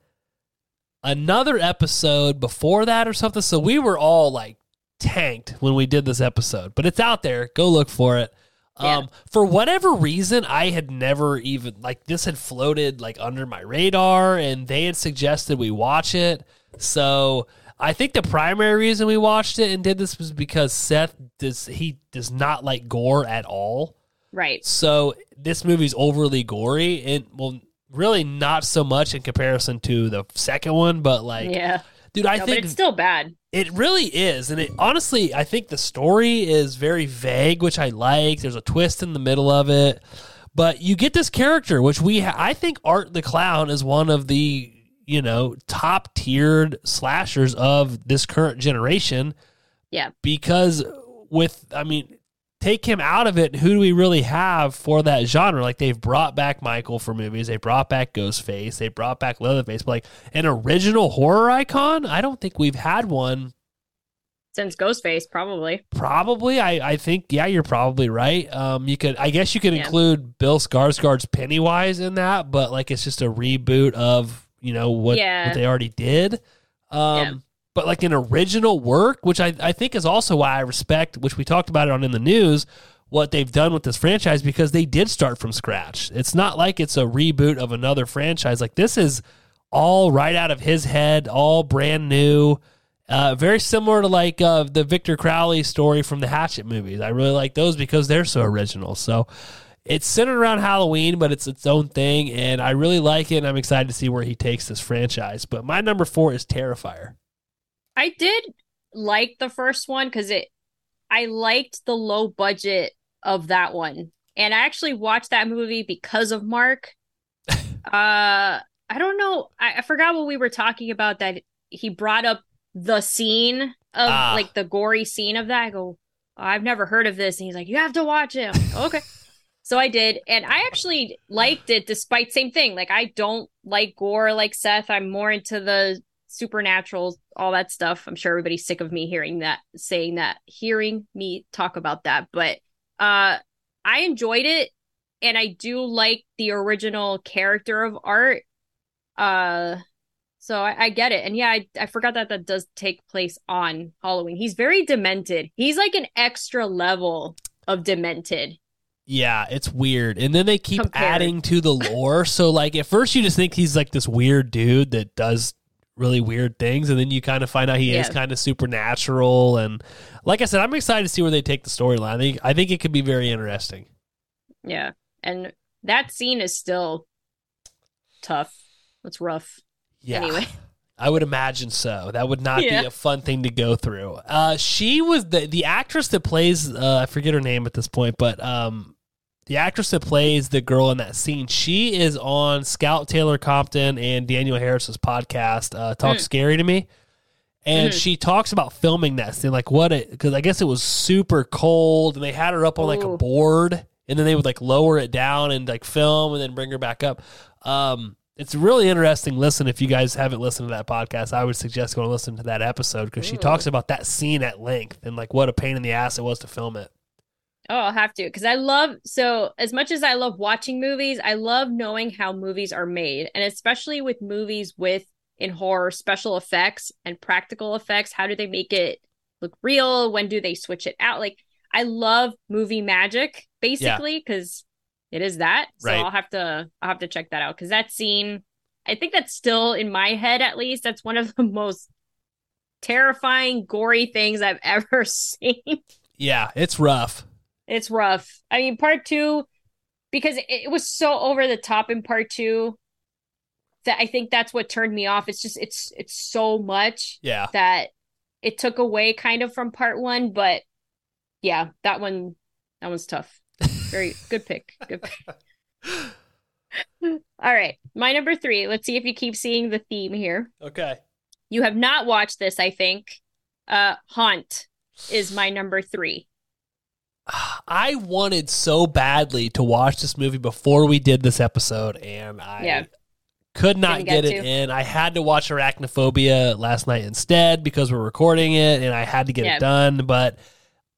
another episode before that or something. So we were all like tanked when we did this episode. But it's out there. Go look for it. Yeah. Um, for whatever reason, I had never even like this had floated like under my radar, and they had suggested we watch it. So I think the primary reason we watched it and did this was because Seth does he does not like gore at all. right. So this movie's overly gory and well, really not so much in comparison to the second one, but like, yeah. Dude, I no, but think it's still bad. it really is, and it honestly, I think the story is very vague, which I like. There's a twist in the middle of it, but you get this character, which we, ha- I think, Art the Clown is one of the you know top tiered slashers of this current generation. Yeah. because with, I mean. Take him out of it. Who do we really have for that genre? Like they've brought back Michael for movies. They brought back Ghostface. They brought back Leatherface. But like an original horror icon, I don't think we've had one Since Ghostface, probably. Probably, I, I think yeah, you're probably right. Um, you could, I guess, you could Yeah. include Bill Skarsgård's Pennywise in that, but like it's just a reboot of you know what Yeah. what they already did. Um, Yeah. But like an original work, which I I think is also why I respect, which we talked about it on in the news, what they've done with this franchise because they did start from scratch. It's not like it's a reboot of another franchise. Like this is all right out of his head, all brand new. Uh, very similar to like uh, the Victor Crowley story from the Hatchet movies. I really like those because they're so original. So it's centered around Halloween, but it's its own thing, and I really like it. and I'm excited to see where he takes this franchise. But my number four is Terrifier. I did like the first one because it I liked the low budget of that one. And I actually watched that movie because of Mark. uh I don't know. I, I, forgot what we were talking about that he brought up the scene of ah. like the gory scene of that. I go, oh, I've never heard of this. And he's like, You have to watch it. Like, okay. so I did. And I actually liked it despite same thing. Like I don't like gore like Seth. I'm more into the supernatural, all that stuff. I'm sure everybody's sick of me hearing that, saying that, hearing me talk about that. But uh, I enjoyed it, and I do like the original character of Art. Uh, so I, I get it, and yeah, I, I forgot that that does take place on Halloween. He's very demented. He's like an extra level of demented. Yeah, it's weird. And then they keep Compared. adding to the lore. so like at first you just think he's like this weird dude that does really weird things and then you kind of find out he yeah. is kind of supernatural and like I said I'm excited to see where they take the storyline. I think I think it could be very interesting. Yeah. And that scene is still tough. It's rough. Yeah. Anyway. I would imagine so. That would not yeah. be a fun thing to go through. Uh, she was the the actress that plays uh, I forget her name at this point, but um, the actress that plays the girl in that scene, she is on Scout Taylor Compton and Danielle Harris's podcast, uh, Talk mm. Scary to Me. And mm-hmm. she talks about filming that scene, like what it, because I guess it was super cold and they had her up on like a board and then they would like lower it down and like film and then bring her back up. Um, it's really interesting. Listen, if you guys haven't listened to that podcast, I would suggest going to listen to that episode because she talks about that scene at length and like what a pain in the ass it was to film it. Oh, I'll have to because I love so as much as I love watching movies, I love knowing how movies are made, and especially with movies with in horror special effects and practical effects. How do they make it look real? When do they switch it out? Like I love movie magic basically because yeah. it is that. So right. I'll have to I'll have to check that out because that scene, I think that's still in my head at least. That's one of the most terrifying, gory things I've ever seen. Yeah, it's rough. It's rough. I mean, part two, because it, it was so over the top in part two that I think that's what turned me off. It's just it's it's so much yeah that it took away kind of from part one, but yeah, that one that one's tough. Very good pick. Good pick. All right. My number three. Let's see if you keep seeing the theme here. Okay. You have not watched this, I think. Uh Haunt is my number three. I wanted so badly to watch this movie before we did this episode, and I yeah. could not get, get, it in. I had to watch Arachnophobia last night instead because we're recording it, and I had to get yeah. it done. But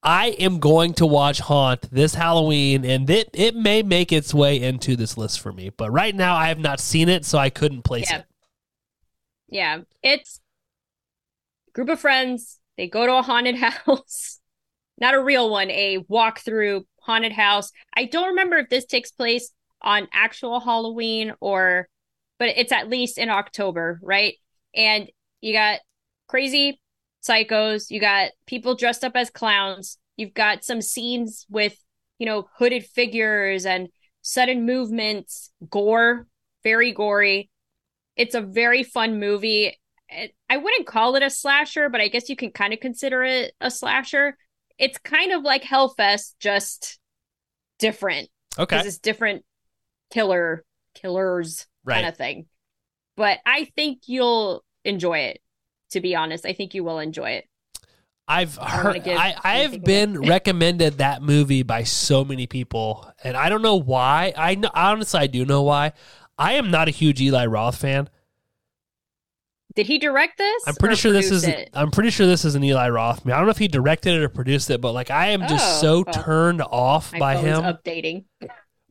I am going to watch Haunt this Halloween, and it it may make its way into this list for me. But right now, I have not seen it, so I couldn't place yeah. it. Yeah, it's group of friends. They go to a haunted house not a real one, a walkthrough haunted house. I don't remember if this takes place on actual Halloween or, but it's at least in October, right? And you got crazy psychos, you got people dressed up as clowns, you've got some scenes with, you know, hooded figures and sudden movements, gore, very gory. It's a very fun movie. I wouldn't call it a slasher, but I guess you can kind of consider it a slasher it's kind of like Hell Fest, just different. Okay. Because It's different killer killers right. kind of thing. But I think you'll enjoy it. To be honest, I think you will enjoy it. I've heard I, I've been recommended that movie by so many people, and I don't know why. I know honestly I do know why. I am not a huge Eli Roth fan. Did he direct this? I'm pretty sure this is. It? I'm pretty sure this is an Eli Roth. Movie. I don't know if he directed it or produced it, but like I am just oh, so well, turned off by him. Updating,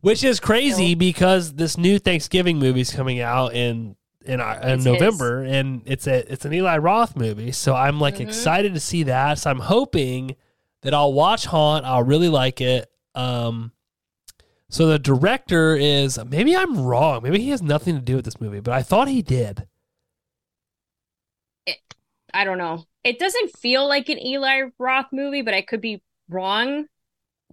which is crazy because this new Thanksgiving movie is coming out in in, uh, in November, his. and it's a it's an Eli Roth movie. So I'm like mm-hmm. excited to see that. So I'm hoping that I'll watch Haunt. I'll really like it. Um, so the director is maybe I'm wrong. Maybe he has nothing to do with this movie, but I thought he did. I don't know. It doesn't feel like an Eli Roth movie, but I could be wrong.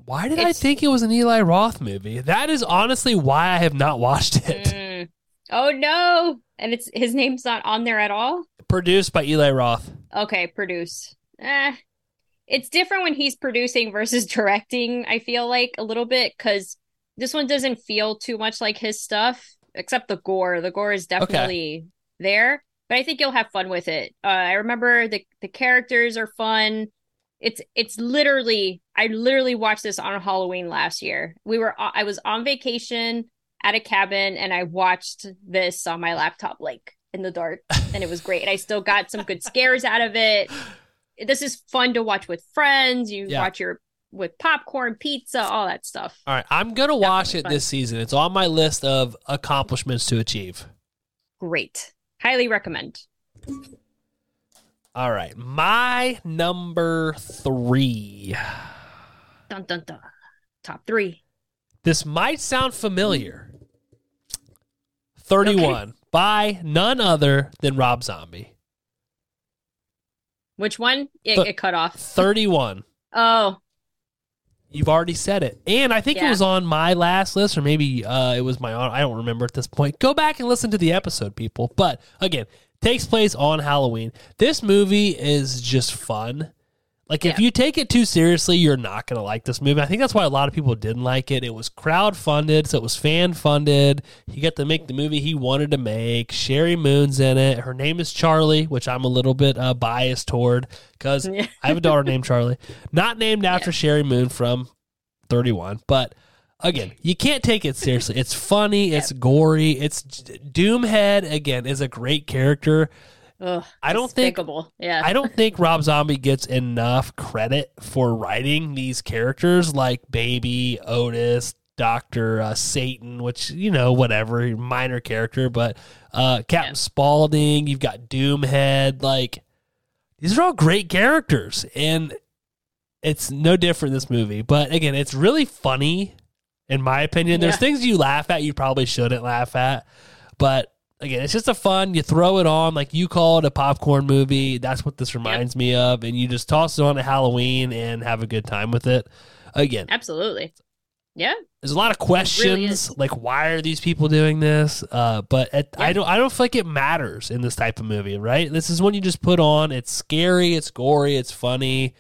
Why did I think it was an Eli Roth movie? That is honestly why I have not watched it. Mm. Oh no. And it's his name's not on there at all? Produced by Eli Roth. Okay, produce. Eh. It's different when he's producing versus directing, I feel like a little bit, because this one doesn't feel too much like his stuff, except the gore. The gore is definitely there, but I think you'll have fun with it. Uh, I remember the the characters are fun. It's it's literally I literally watched this on Halloween last year. We were I was on vacation at a cabin and I watched this on my laptop like in the dark and it was great. And I still got some good scares out of it. This is fun to watch with friends. You Yeah. watch your with popcorn, pizza, all that stuff. All right, I'm gonna watch it fun. this season. It's on my list of accomplishments to achieve. Great. Highly recommend. All right, my number three. Dun dun dun. Top three. This might sound familiar. 31 by none other than Rob Zombie. Which one? It, Th- it cut off. 31. Oh, You've already said it. And I think it was on my last list, or maybe uh, it was my own. I don't remember at this point. Go back and listen to the episode, people. But again, takes place on Halloween. This movie is just fun. Like, if Yeah. you take it too seriously, you're not going to like this movie. I think that's why a lot of people didn't like it. It was crowd funded, so it was fan funded. He got to make the movie he wanted to make. Sheri Moon's in it. Her name is Charlie, which I'm a little bit uh, biased toward because Yeah. I have a daughter named Charlie. Not named after Sheri Moon from 31, but again, you can't take it seriously. It's funny, it's gory, it's Doomhead again is a great character. Ugh, I don't think. Yeah. I don't think Rob Zombie gets enough credit for writing these characters like Baby, Otis, Doctor uh, Satan, which you know whatever minor character, but uh, Captain Yeah. Spaulding. You've got Doomhead. Like these are all great characters, and it's no different in this movie. But again, it's really funny, in my opinion. There's Yeah. things you laugh at you probably shouldn't laugh at, but again, it's just a fun. You throw it on like you call it a popcorn movie. That's what this reminds me of, and you just toss it on at Halloween and have a good time with it. Again, Absolutely. Yeah. there's a lot of questions is. like why are these people doing this? Uh, but it, I don't I don't feel like it matters in this type of movie, right? This is one you just put on. It's scary, it's gory, it's funny.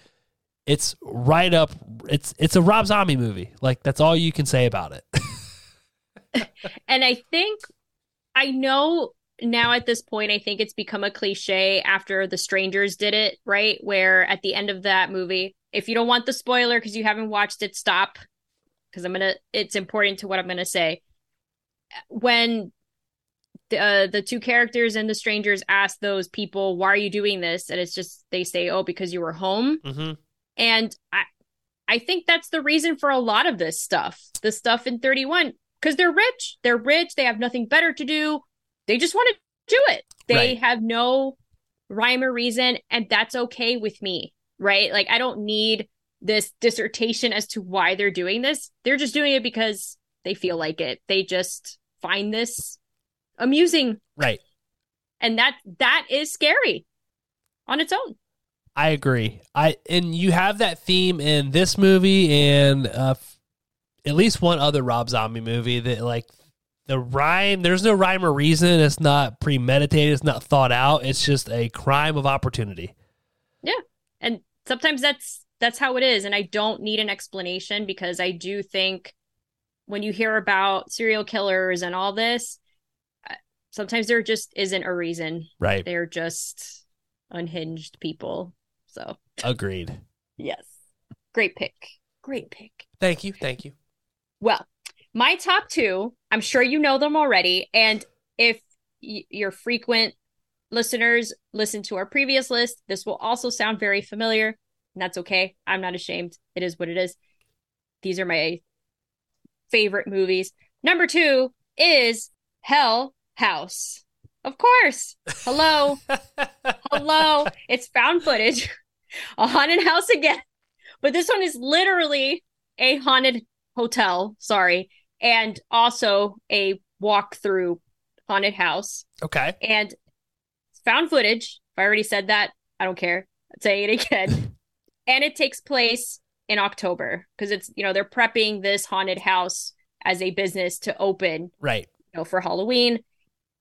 It's right up. It's it's a Rob Zombie movie. Like that's all you can say about it. And I think I know now at this point, I think it's become a cliche after The Strangers did it, right? Where at the end of that movie, if you don't want the spoiler because you haven't watched it, stop. Because I'm gonna, it's important to what I'm gonna say. When the uh, the two characters and the strangers ask those people, "Why are you doing this?" and it's just they say, "Oh, because you were home." mm-hmm. And I I think that's the reason for a lot of this stuff. The stuff in 31 cuz they're rich. They're rich, they have nothing better to do. They just want to do it. They Right. have no rhyme or reason and that's okay with me, right? Like I don't need this dissertation as to why they're doing this. They're just doing it because they feel like it. They just find this amusing Right. and that that is scary on its own. I agree. I and you have that theme in this movie and uh, at least one other Rob Zombie movie that like the rhyme. There's no rhyme or reason. It's not premeditated. It's not thought out. It's just a crime of opportunity. Yeah, and sometimes that's that's how it is and i don't need an explanation because i do think when you hear about serial killers and all this uh, sometimes there just isn't a reason Right. they're just unhinged people so Agreed. yes great pick great pick Thank you. Thank you. Well my top two i'm sure you know them already and if y- your frequent listeners listen to our previous list this will also sound very familiar. And that's okay. I'm not ashamed. It is what it is. These are my favorite movies. Number two is hell house. Of course. Hello. Hello. It's found footage a haunted house again but this one is literally a haunted hotel sorry and also a walk through haunted house okay. and found footage if i already said that I don't care. I'll say it again. and it takes place in October because it's, you know, they're prepping this haunted house as a business to open, Right. you know, for Halloween.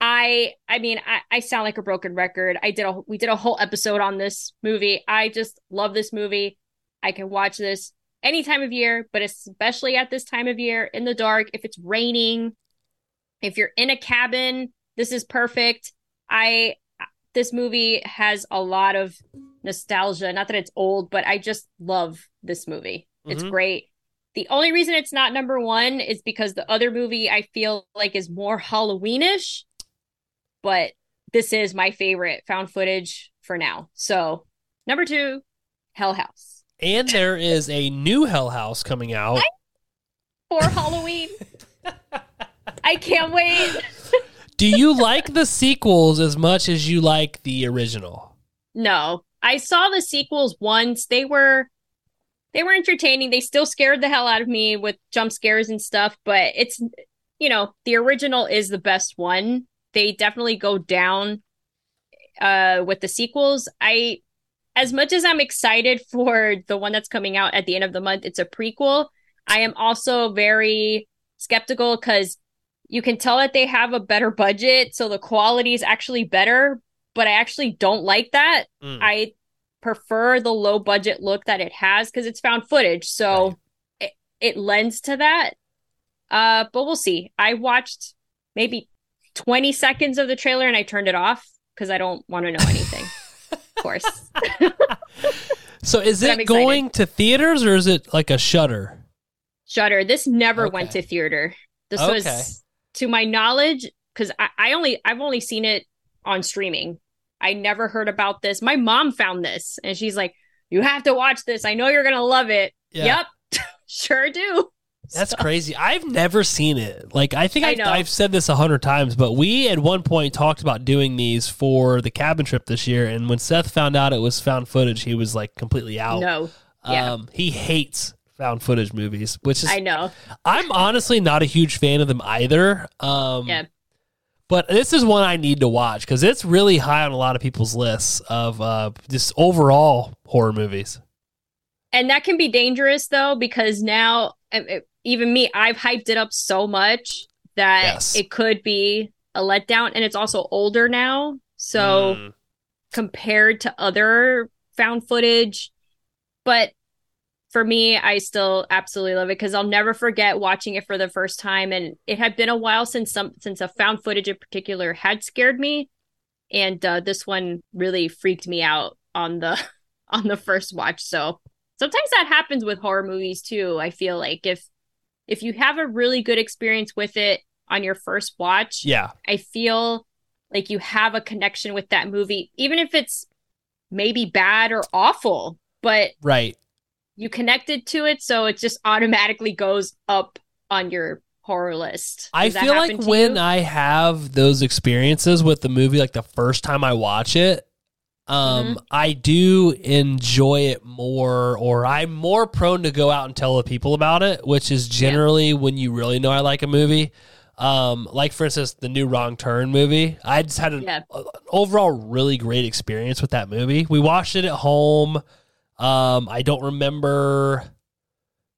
I I mean, I, I sound like a broken record. I did a we did a whole episode on this movie. I just love this movie. I can watch this any time of year, but especially at this time of year in the dark, if it's raining, if you're in a cabin, this is perfect. I this movie has a lot of nostalgia. Not that it's old, but I just love this movie. It's Mhm. great. The only reason it's not number one is because the other movie I feel like is more Halloweenish, but this is my favorite found footage for now. So number two, Hell House And there is a new Hell House coming out. for Halloween. I can't wait. Do you like the sequels as much as you like the original? No, I saw the sequels once. They were they were entertaining. They still scared the hell out of me with jump scares and stuff, but it's you know, the original is the best one. They definitely go down uh with the sequels. I as much as I'm excited for the one that's coming out at the end of the month, it's a prequel. I am also very skeptical cuz you can tell that they have a better budget, so the quality is actually better, but I actually don't like that. Mm. I prefer the low budget look that it has because it's found footage. So it, it lends to that. Uh, but we'll see. I watched maybe 20 seconds of the trailer and I turned it off because I don't want to know anything. Of course. So is it going to theaters or is it like a shutter? Shutter. This never Okay. went to theater. This Okay. was to my knowledge, because I, I only I've only seen it on streaming. I never heard about this. My mom found this and she's like, You have to watch this. I know you're gonna love it. Yeah. Yep. sure do. That's crazy. I've never seen it. Like I think I I. I've said this a hundred times, but we at one point talked about doing these for the cabin trip this year. And when Seth found out it was found footage, he was like completely out. No. yeah. Um, he hates found footage movies, which is I know. I'm honestly not a huge fan of them either. Um, Yeah. But this is one I need to watch because it's really high on a lot of people's lists of uh, just overall horror movies. And that can be dangerous though, because now uh, even me, I've hyped it up so much that Yes. it could be a letdown. And it's also older now. So Mm. compared to other found footage. But for me, I still absolutely love it because I'll never forget watching it for the first time. And it had been a while since some since a found footage in particular had scared me. And uh, this one really freaked me out on the on the first watch. So sometimes that happens with horror movies too. I feel like if if you have a really good experience with it on your first watch, yeah, I feel like you have a connection with that movie, even if it's maybe bad or awful, but right. you connected to it, so it just automatically goes up on your horror list. I Does that feel like when you? I have those experiences with the movie, like the first time I watch it, um, Mm-hmm. I do enjoy it more, or I'm more prone to go out and tell the people about it, which is generally when you really know I like a movie. Um, like for instance, the new Wrong Turn movie. I just had an Yeah. overall really great experience with that movie. We watched it at home. Um, I don't remember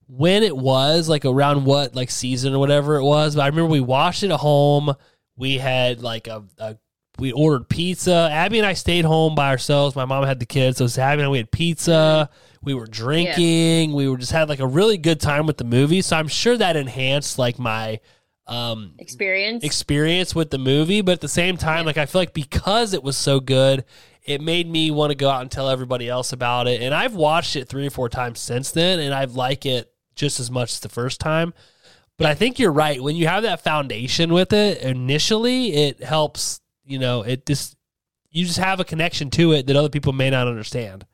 when it was, like around what like season or whatever it was, but I remember we watched it at home. We had like a, a we ordered pizza. Abby and I stayed home by ourselves. My mom had the kids, so it was Abby and I, we had pizza. We were drinking. We were just had like a really good time with the movie. So I'm sure that enhanced like my um experience. experience with the movie, but at the same time, like I feel like because it was so good, it made me want to go out and tell everybody else about it. And I've watched it three or four times since then, and I like it just as much as the first time. But I think you're right. When you have that foundation with it initially, it helps. You know, it just you just have a connection to it that other people may not understand.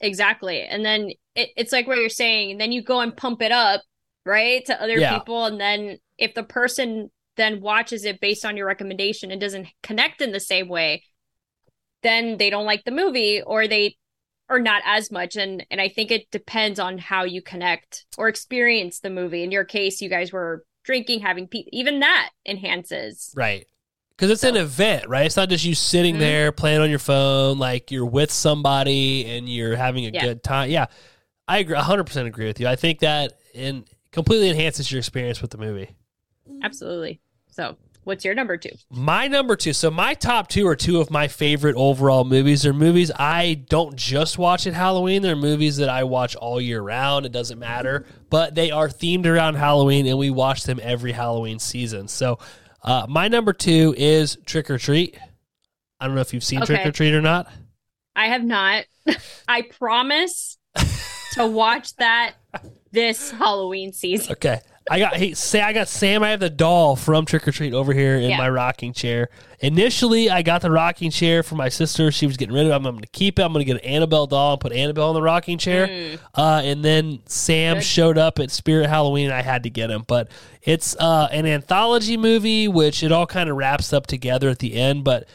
Exactly. And then it, it's like what you're saying, and then you go and pump it up, right, to other Yeah. people. And then if the person then watches it based on your recommendation and doesn't connect in the same way, then they don't like the movie or they or not as much. And and I think it depends on how you connect or experience the movie. In your case, you guys were drinking, having pizza. Even that enhances. Right. Because it's an event, right? It's not just you sitting Mhm. there playing on your phone. Like you're with somebody and you're having a Yeah. good time. Yeah, I agree. 100% agree with you. I think that in completely enhances your experience with the movie. Absolutely. So, what's your number two? My number two. So my top two are two of my favorite overall movies. They're movies I don't just watch at Halloween. They're movies that I watch all year round. It doesn't matter, but they are themed around Halloween, and we watch them every Halloween season. So uh, my number two is Trick or Treat. I don't know if you've seen Trick or Treat or not. I have not. I promise to watch that this Halloween season. Okay. I got hey, say I got Sam. I have the doll from Trick or Treat over here in Yeah. my rocking chair. Initially, I got the rocking chair for my sister. She was getting rid of it. I'm, going to keep it. I'm going to get an Annabelle doll and put Annabelle in the rocking chair. Mm. Uh, and then Sam Good. showed up at Spirit Halloween, and I had to get him. But it's uh, an anthology movie, which it all kind of wraps up together at the end. But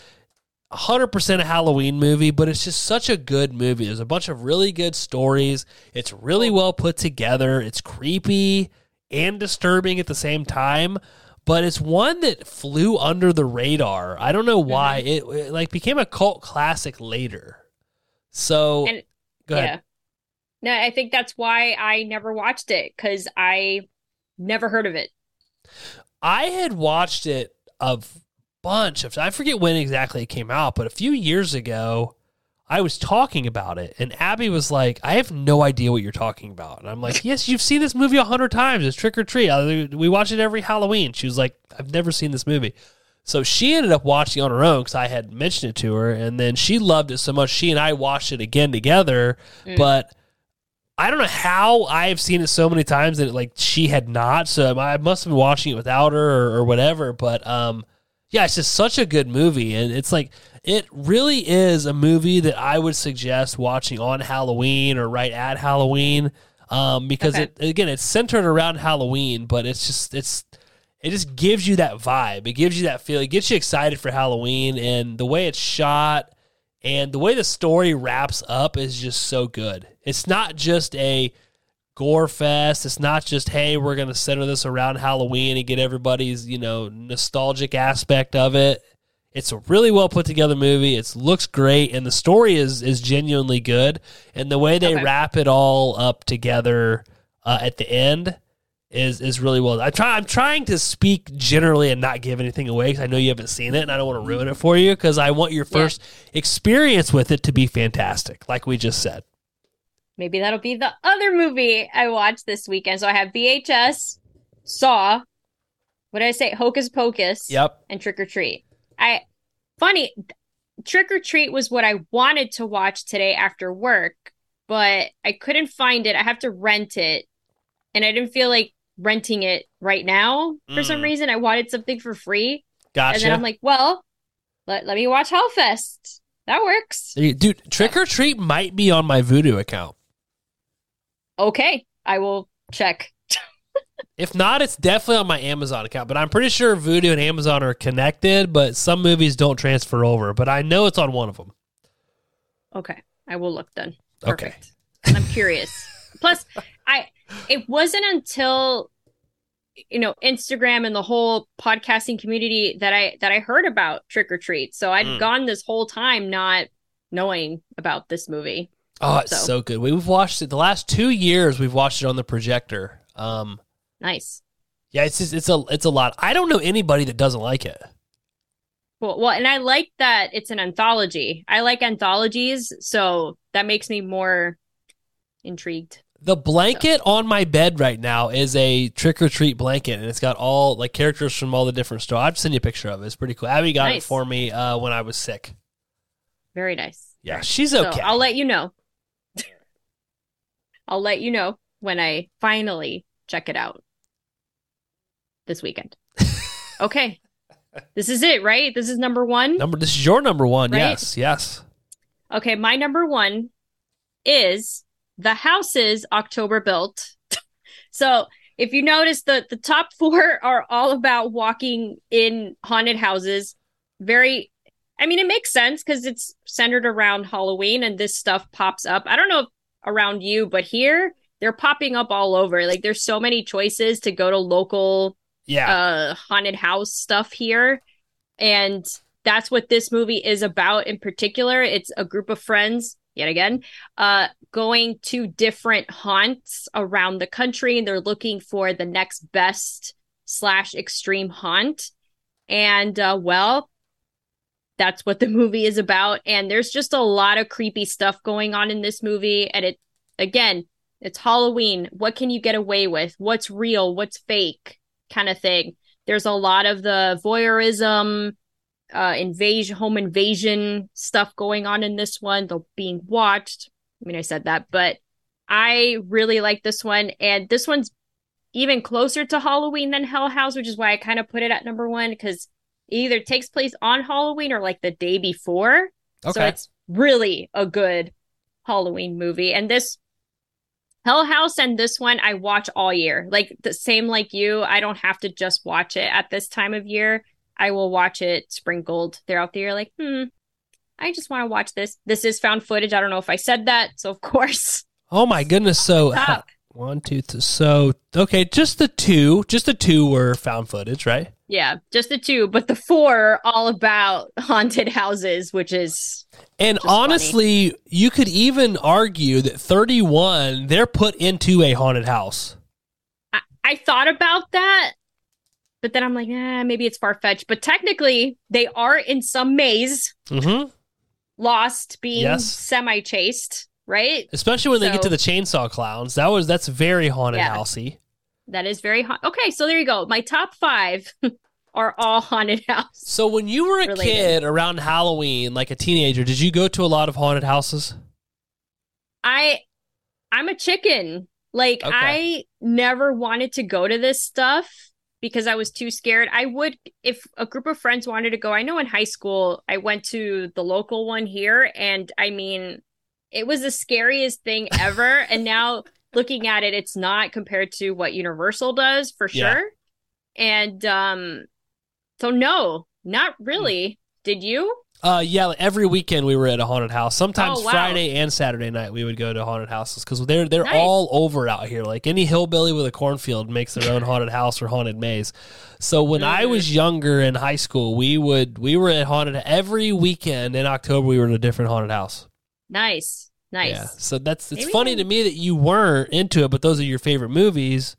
100% a Halloween movie, but it's just such a good movie. There's a bunch of really good stories. It's really well put together. It's creepy and disturbing at the same time, but it's one that flew under the radar. I don't know mm-hmm. why. It, it, like became a cult classic later. So And- go yeah. No, I think that's why I never watched it because I never heard of it. I had watched it a bunch of I forget when exactly it came out, but a few years ago I was talking about it and Abby was like, I have no idea what you're talking about. And I'm like, Yes, you've seen this movie a hundred times. It's trick or treat. We watch it every Halloween. She was like, I've never seen this movie. So she ended up watching on her own because I had mentioned it to her, and then she loved it so much. She and I watched it again together, Mm. but I don't know how I have seen it so many times that like she had not. So I must have been watching it without her or, or whatever. But um, yeah, it's just such a good movie, and it's like it really is a movie that I would suggest watching on Halloween or right at Halloween. Um, because Okay. it again, it's centered around Halloween, but it's just it's it just gives you that vibe. It gives you that feel. It gets you excited for Halloween, and the way it's shot and the way the story wraps up is just so good. It's not just a gore fest. It's not just hey, we're gonna center this around Halloween and get everybody's you know nostalgic aspect of it. It's a really well put together movie. It looks great, and the story is is genuinely good. And the way they Okay. wrap it all up together uh, at the end is is really well. I try. I'm trying to speak generally and not give anything away because I know you haven't seen it, and I don't want to ruin it for you because I want your Yeah. first experience with it to be fantastic, like we just said. Maybe that'll be the other movie I watch this weekend. So I have VHS, Saw, what did I say? Hocus Pocus, Yep. and Trick or Treat. I funny, Trick or Treat was what I wanted to watch today after work, but I couldn't find it. I have to rent it, and I didn't feel like renting it right now for some Mm. reason. I wanted something for free, Gotcha. and then I'm like, well, let let me watch Hell Fest. That works. Dude, Trick or Treat might be on my Vudu account. Okay, I will check. If not, it's definitely on my Amazon account. But I'm pretty sure Vudu and Amazon are connected, but some movies don't transfer over. But I know it's on one of them. Okay, I will look then. Okay. Perfect. And I'm curious. Plus, I it wasn't until you know Instagram and the whole podcasting community that I that I heard about Trick or Treat. So I'd Mm. gone this whole time not knowing about this movie. Oh, it's so, So- good. We've watched it the last two years. We've watched it on the projector. Um, Nice. yeah, it's just, it's a it's a lot. I don't know anybody that doesn't like it. Well, well, and I like that it's an anthology. I like anthologies, so that makes me more intrigued. The blanket on my bed right now is a trick or treat blanket, and it's got all like characters from all the different stores. I've sent you a picture of it. It's pretty cool. Abby got it for me uh, when I was sick. Very nice. Yeah, she's So okay. I'll let you know. I'll let you know when I finally check it out this weekend. okay. This is it, right? This is number one. number. This is your number one. Right? Yes, yes. Okay, my number one is the houses October built. so if you notice the the top four are all about walking in haunted houses. Very I mean it makes sense because it's centered around Halloween and this stuff pops up. I don't know if around you, but here they're popping up all over. Like there's so many choices to go to local Yeah. uh haunted house stuff here and that's what this movie is about in particular. It's a group of friends, yet again, uh, going to different haunts around the country, and they're looking for the next best slash extreme haunt. And uh, well, that's what the movie is about. And there's just a lot of creepy stuff going on in this movie. And it, again, it's Halloween. What can you get away with? What's real? What's fake? Kind of thing. There's a lot of the voyeurism, uh, invasion, home invasion stuff going on in this one. They're being watched. I mean, I said that, but I really like this one. And this one's even closer to Halloween than Hell House, which is why I kind of put it at number one because either takes place on Halloween or like the day before. Okay. So it's really a good Halloween movie. And this Hell House and this one I watch all year. Like the same like you, I don't have to just watch it at this time of year. I will watch it sprinkled throughout the year like, hmm, I just want to watch this. This is found footage. I don't know if I said that, so of course. Oh my goodness. So one, two, three. So okay, just the two, just the two were found footage, right? Yeah, just the two, but the four are all about haunted houses, which is and honestly, funny. you could even argue that 31 they're put into a haunted house. I, I thought about that, but then I'm like, eh, maybe it's far fetched. But technically, they are in some maze, mm-hmm. lost, being yes. semi chased right? Especially when so, they get to the chainsaw clowns. That was that's very haunted yeah, housey. That is very hot. Okay, so there you go. My top five are all haunted house. So when you were a related. kid around Halloween, like a teenager, did you go to a lot of haunted houses? I I'm a chicken. Like okay. I never wanted to go to this stuff because I was too scared. I would if a group of friends wanted to go. I know in high school I went to the local one here and I mean it was the scariest thing ever. and now looking at it, it's not compared to what Universal does for sure. Yeah. And um, so no, not really. Did you? Uh, yeah, like every weekend we were at a haunted house. Sometimes oh, wow. Friday and Saturday night we would go to haunted houses because they're they're nice. all over out here. Like any hillbilly with a cornfield makes their own haunted house or haunted maze. So when. I was younger in high school, we would we were at haunted every weekend in October. We were at a different haunted house. Nice. Nice. Yeah. So that's it's Maybe funny to me that you weren't into it, but those are your favorite movies.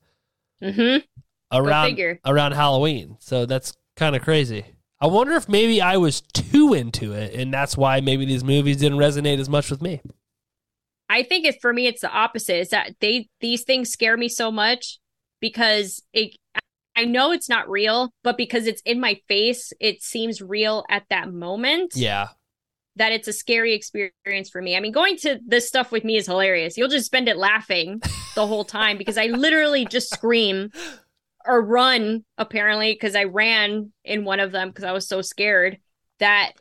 Mm-hmm. Around around Halloween. So that's kind of crazy. I wonder if maybe I was too into it, and that's why maybe these movies didn't resonate as much with me. I think it for me it's the opposite. Is that they these things scare me so much because it I know it's not real, but because it's in my face, it seems real at that moment. Yeah that it's a scary experience for me. I mean, going to this stuff with me is hilarious. You'll just spend it laughing the whole time because I literally just scream or run, apparently, because I ran in one of them because I was so scared that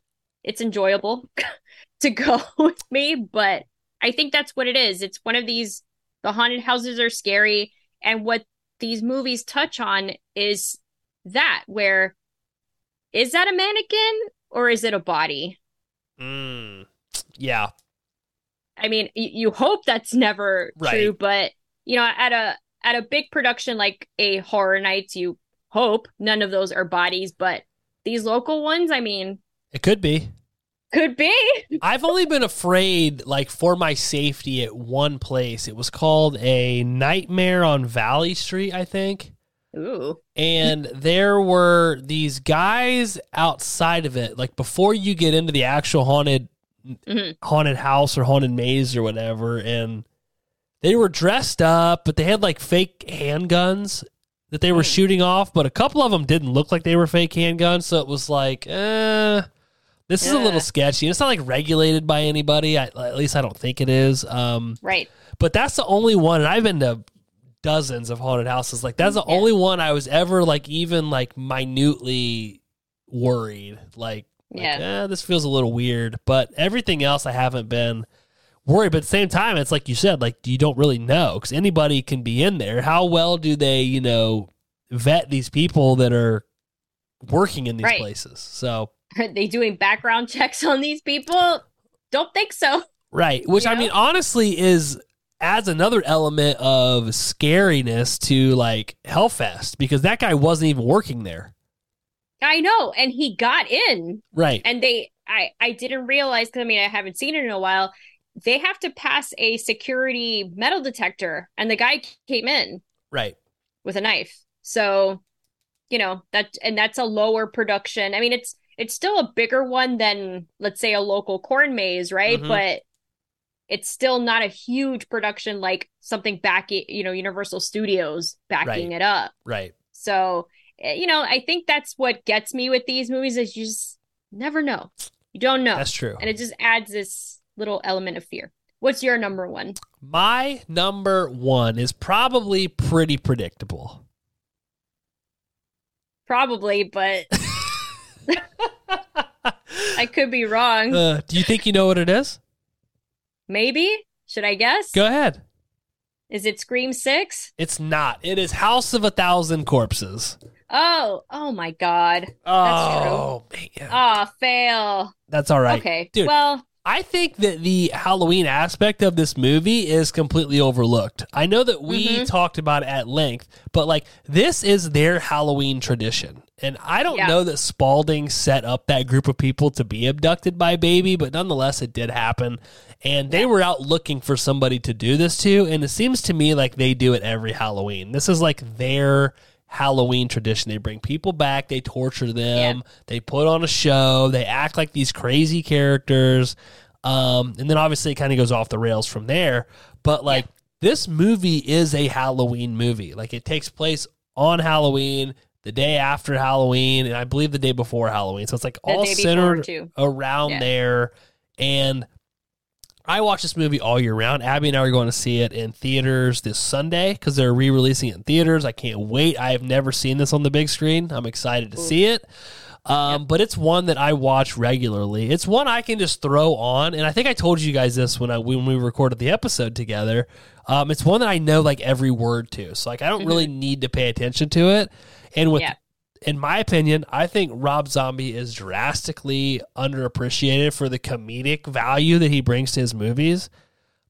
it's enjoyable to go with me. But I think that's what it is. It's one of these, the haunted houses are scary. And what these movies touch on is that, where is that a mannequin or is it a body? Mm, yeah. I mean, y- you hope that's never right. true, but you know, at a at a big production like a Horror Nights, you hope none of those are bodies, but these local ones, I mean, it could be. Could be. I've only been afraid, like, for my safety at one place. It was called a Nightmare on Valley Street, I think. Ooh. And there were these guys outside of it, like before you get into the actual haunted mm-hmm. haunted house or haunted maze or whatever, and they were dressed up, but they had like fake handguns that they were mm. shooting off, but a couple of them didn't look like they were fake handguns, so it was like, eh, this is a little sketchy. It's not like regulated by anybody. I, at least I don't think it is. Um, right. But that's the only one, and I've been to dozens of haunted houses. Like that's the yeah. only one I was ever like even like minutely worried. Like, yeah, like, eh, this feels a little weird. But everything else I haven't been worried. But at the same time, it's like you said, like you don't really know because anybody can be in there. How well do they, you know, vet these people that are working in these right. places? So are they doing background checks on these people? Don't think so. Right. Which you I know? mean, honestly, is adds another element of scariness to like Hell Fest because that guy wasn't even working there. I know, and he got in, Right. and they, I, I didn't realize because I mean I haven't seen it in a while. They have to pass a security metal detector, and the guy came in right. with a knife. So, you know that, and that's a lower production. I mean, it's it's still a bigger one than let's say a local corn maze, right? Mhm. But it's still not a huge production like something back, you know, Universal Studios backing Right. it up. Right. So, eh, you know, I think that's what gets me with these movies is you just never know. You don't know. That's true. And it just adds this little element of fear. What's your number one? My number one is probably pretty predictable. Probably, but I could be wrong. Uh, do you think you know what it is? Maybe? Should I guess? Go ahead. Is it Scream 6? It's not. It is House of a Thousand Corpses. Oh, oh my god. Oh, man. Oh, fail. That's all right. Okay. Dude, Well, I think that the Halloween aspect of this movie is completely overlooked. I know that we Mhm. talked about it at length, but like this is their Halloween tradition. And I don't Yeah. know that Spaulding set up that group of people to be abducted by baby, but nonetheless it did happen. And they were out looking for somebody to do this to, and it seems to me like they do it every Halloween. This is like their Halloween tradition. They bring people back, they torture them, they put on a show, they act like these crazy characters. Um, and then obviously it kind of goes off the rails from there. But like this movie is a Halloween movie. Like it takes place on Halloween, the day after Halloween, and I believe the day before Halloween. So it's like the all centered around Yeah. there. And I watch this movie all year round. Abby and I are going to see it in theaters this Sunday because they're re releasing it in theaters. I can't wait. I have never seen this on the big screen. I'm excited to Ooh. see it. Um, But it's one that I watch regularly. It's one I can just throw on, and I think I told you guys this when I when we recorded the episode together. Um, it's one that I know like every word to, so like I don't really need to pay attention to it. And with Yeah. in my opinion, I think Rob Zombie is drastically underappreciated for the comedic value that he brings to his movies.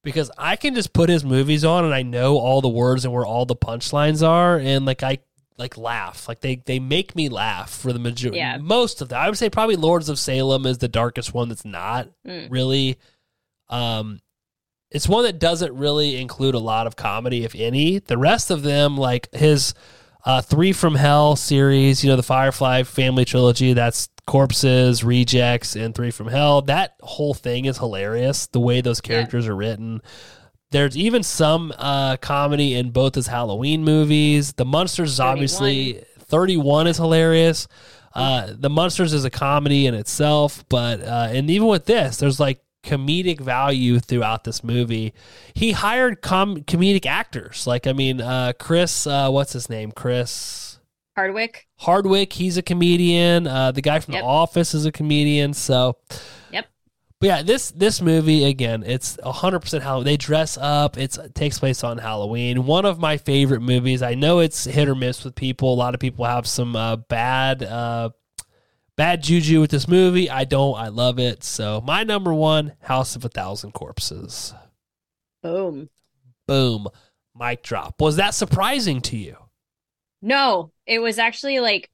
Because I can just put his movies on and I know all the words and where all the punchlines are, and like I like laugh, like they they make me laugh for the majority. Yeah. Most of them, I would say probably Lords of Salem is the darkest one. That's not Mm. really. Um, it's one that doesn't really include a lot of comedy, if any. The rest of them, like his uh, Three from Hell series, you know, the Firefly family trilogy, that's Corpses, Rejects, and Three from Hell. That whole thing is hilarious. The way those characters are written. There's even some uh, comedy in both his Halloween movies. The Munsters is obviously 31 is hilarious. Uh, the Munsters is a comedy in itself, but uh, and even with this, there's like comedic value throughout this movie. He hired com- comedic actors, like I mean, uh, Chris, uh, what's his name? Chris Hardwick. Hardwick. He's a comedian. Uh, the guy from Yep. The Office is a comedian. So, Yep. But yeah, this this movie again, it's hundred percent Halloween. They dress up. It's it takes place on Halloween. One of my favorite movies. I know it's hit or miss with people. A lot of people have some uh, bad uh, bad juju with this movie. I don't. I love it. So my number one, House of a Thousand Corpses. Boom. Boom, mic drop. Was that surprising to you? No, it was actually like,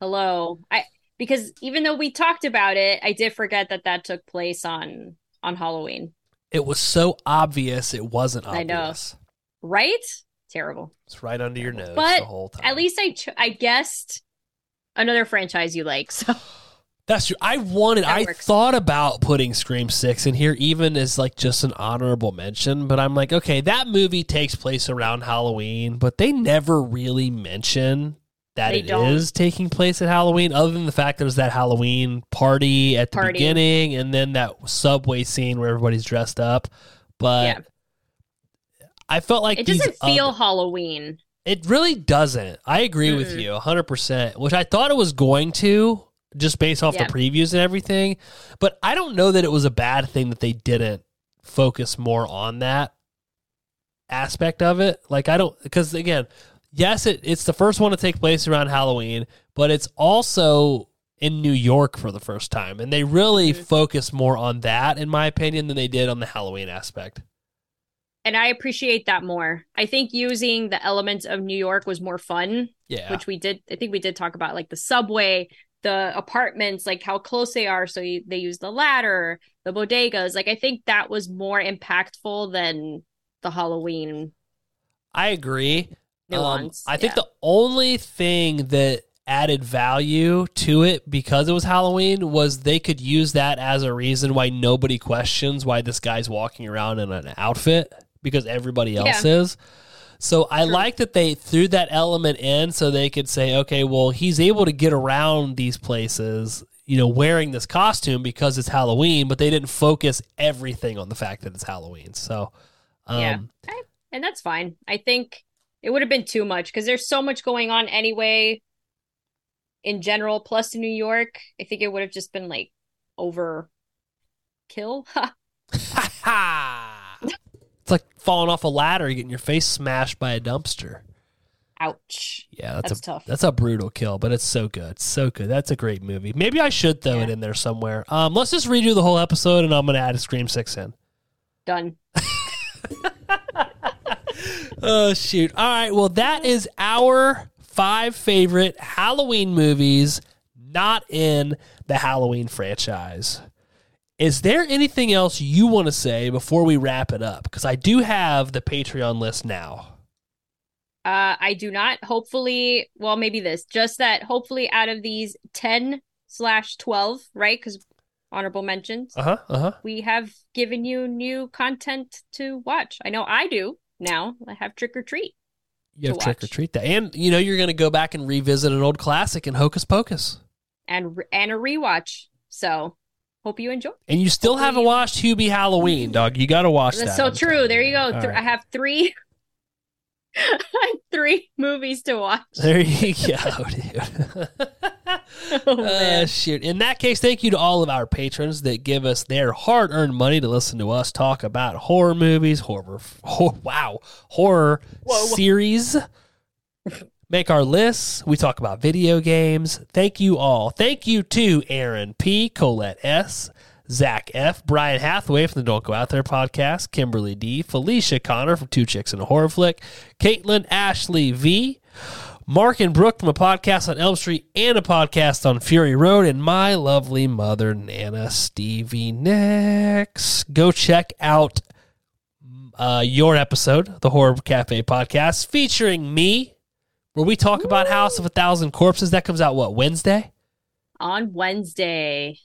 hello. I because even though we talked about it, I did forget that that took place on on Halloween. It was so obvious. It wasn't I know. obvious. Right? Terrible. It's right under your nose But the whole time. At least I ch- I guessed another franchise you like. So That's true. I wanted. That I works. thought about putting Scream Six in here, even as like just an honorable mention. But I'm like, okay, that movie takes place around Halloween, but they never really mention that They it is don't. taking place at Halloween, other than the fact there's that Halloween party at the Party. beginning, and then that subway scene where everybody's dressed up. But Yeah. I felt like it doesn't feel other- Halloween. It really doesn't. I agree with you 100%, which I thought it was going to just based off Yeah. the previews and everything. But I don't know that it was a bad thing that they didn't focus more on that aspect of it. Like, I don't, because again, yes, it, it's the first one to take place around Halloween, but it's also in New York for the first time. And they really Mhm. focus more on that, in my opinion, than they did on the Halloween aspect. And I appreciate that more. I think using the elements of New York was more fun, Yeah. which we did I think we did talk about like the subway, the apartments, like how close they are. So you, they use the ladder, the bodegas. Like I think that was more impactful than the Halloween. I agree. Um, I think yeah. the only thing that added value to it because it was Halloween was they could use that as a reason why nobody questions why this guy's walking around in an outfit because everybody else is. So I True. like that they threw that element in so they could say, okay, well, he's able to get around these places, you know, wearing this costume because it's Halloween, but they didn't focus everything on the fact that it's Halloween. So, um, Yeah. and that's fine. I think it would have been too much because there's so much going on anyway in general. Plus, in New York, I think it would have just been like over kill. Ha ha! It's like falling off a ladder, getting your face smashed by a dumpster. Ouch. Yeah, that's, That's a tough. that's a brutal kill, but it's so good, so good. That's a great movie. Maybe I should throw it in there somewhere. Um, let's just redo the whole episode, and I'm gonna add a Scream Six in. Done. Oh shoot! All right, well that is our five favorite Halloween movies not in the Halloween franchise. Is there anything else you want to say before we wrap it up? Because I do have the Patreon list now. Uh, I do not. Hopefully, well, maybe this. Just that. Hopefully, out of these ten slash twelve, right? Because honorable mentions, Uh huh. Uh huh. we have given you new content to watch. I know I do now. I have Trick or Treat. You have trick or treat that, and you know you're going to go back and revisit an old classic in Hocus Pocus, and and a rewatch. So hope you enjoy. and you still Hopefully haven't you- watched Hubie Halloween, dog. You got to watch That's that. so I'm true. There you go. Th- right. I have three. Three movies to watch. There you go, dude. Oh, Uh, man. shoot. In that case, thank you to all of our patrons that give us their hard earned money to listen to us talk about horror movies, horror, hor- wow, horror Whoa. series. Make our lists. We talk about video games. Thank you all. Thank you to Aaron P, Colette S, Zach F, Brian Hathaway from the Don't Go Out There podcast, Kimberly D, Felicia Connor from Two Chicks and a Horror Flick, Caitlin Ashley V, Mark and Brooke from a podcast on Elm Street and a podcast on Fury Road, and my lovely mother, Nana Stevie Nicks. Go check out uh, your episode, the Horror Cafe podcast, featuring me, where we talk about House of a Thousand Corpses. That comes out, what, Wednesday? On Wednesday.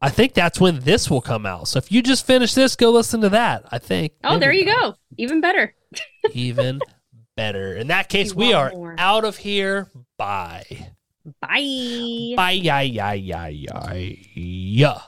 I think that's when this will come out. So if you just finished this, go listen to that. I think. Oh, Maybe there you go. Even better. Even better. In that case, we are more. out of here. Bye. Bye. Bye. Yeah, yeah, yeah, yeah. Yeah.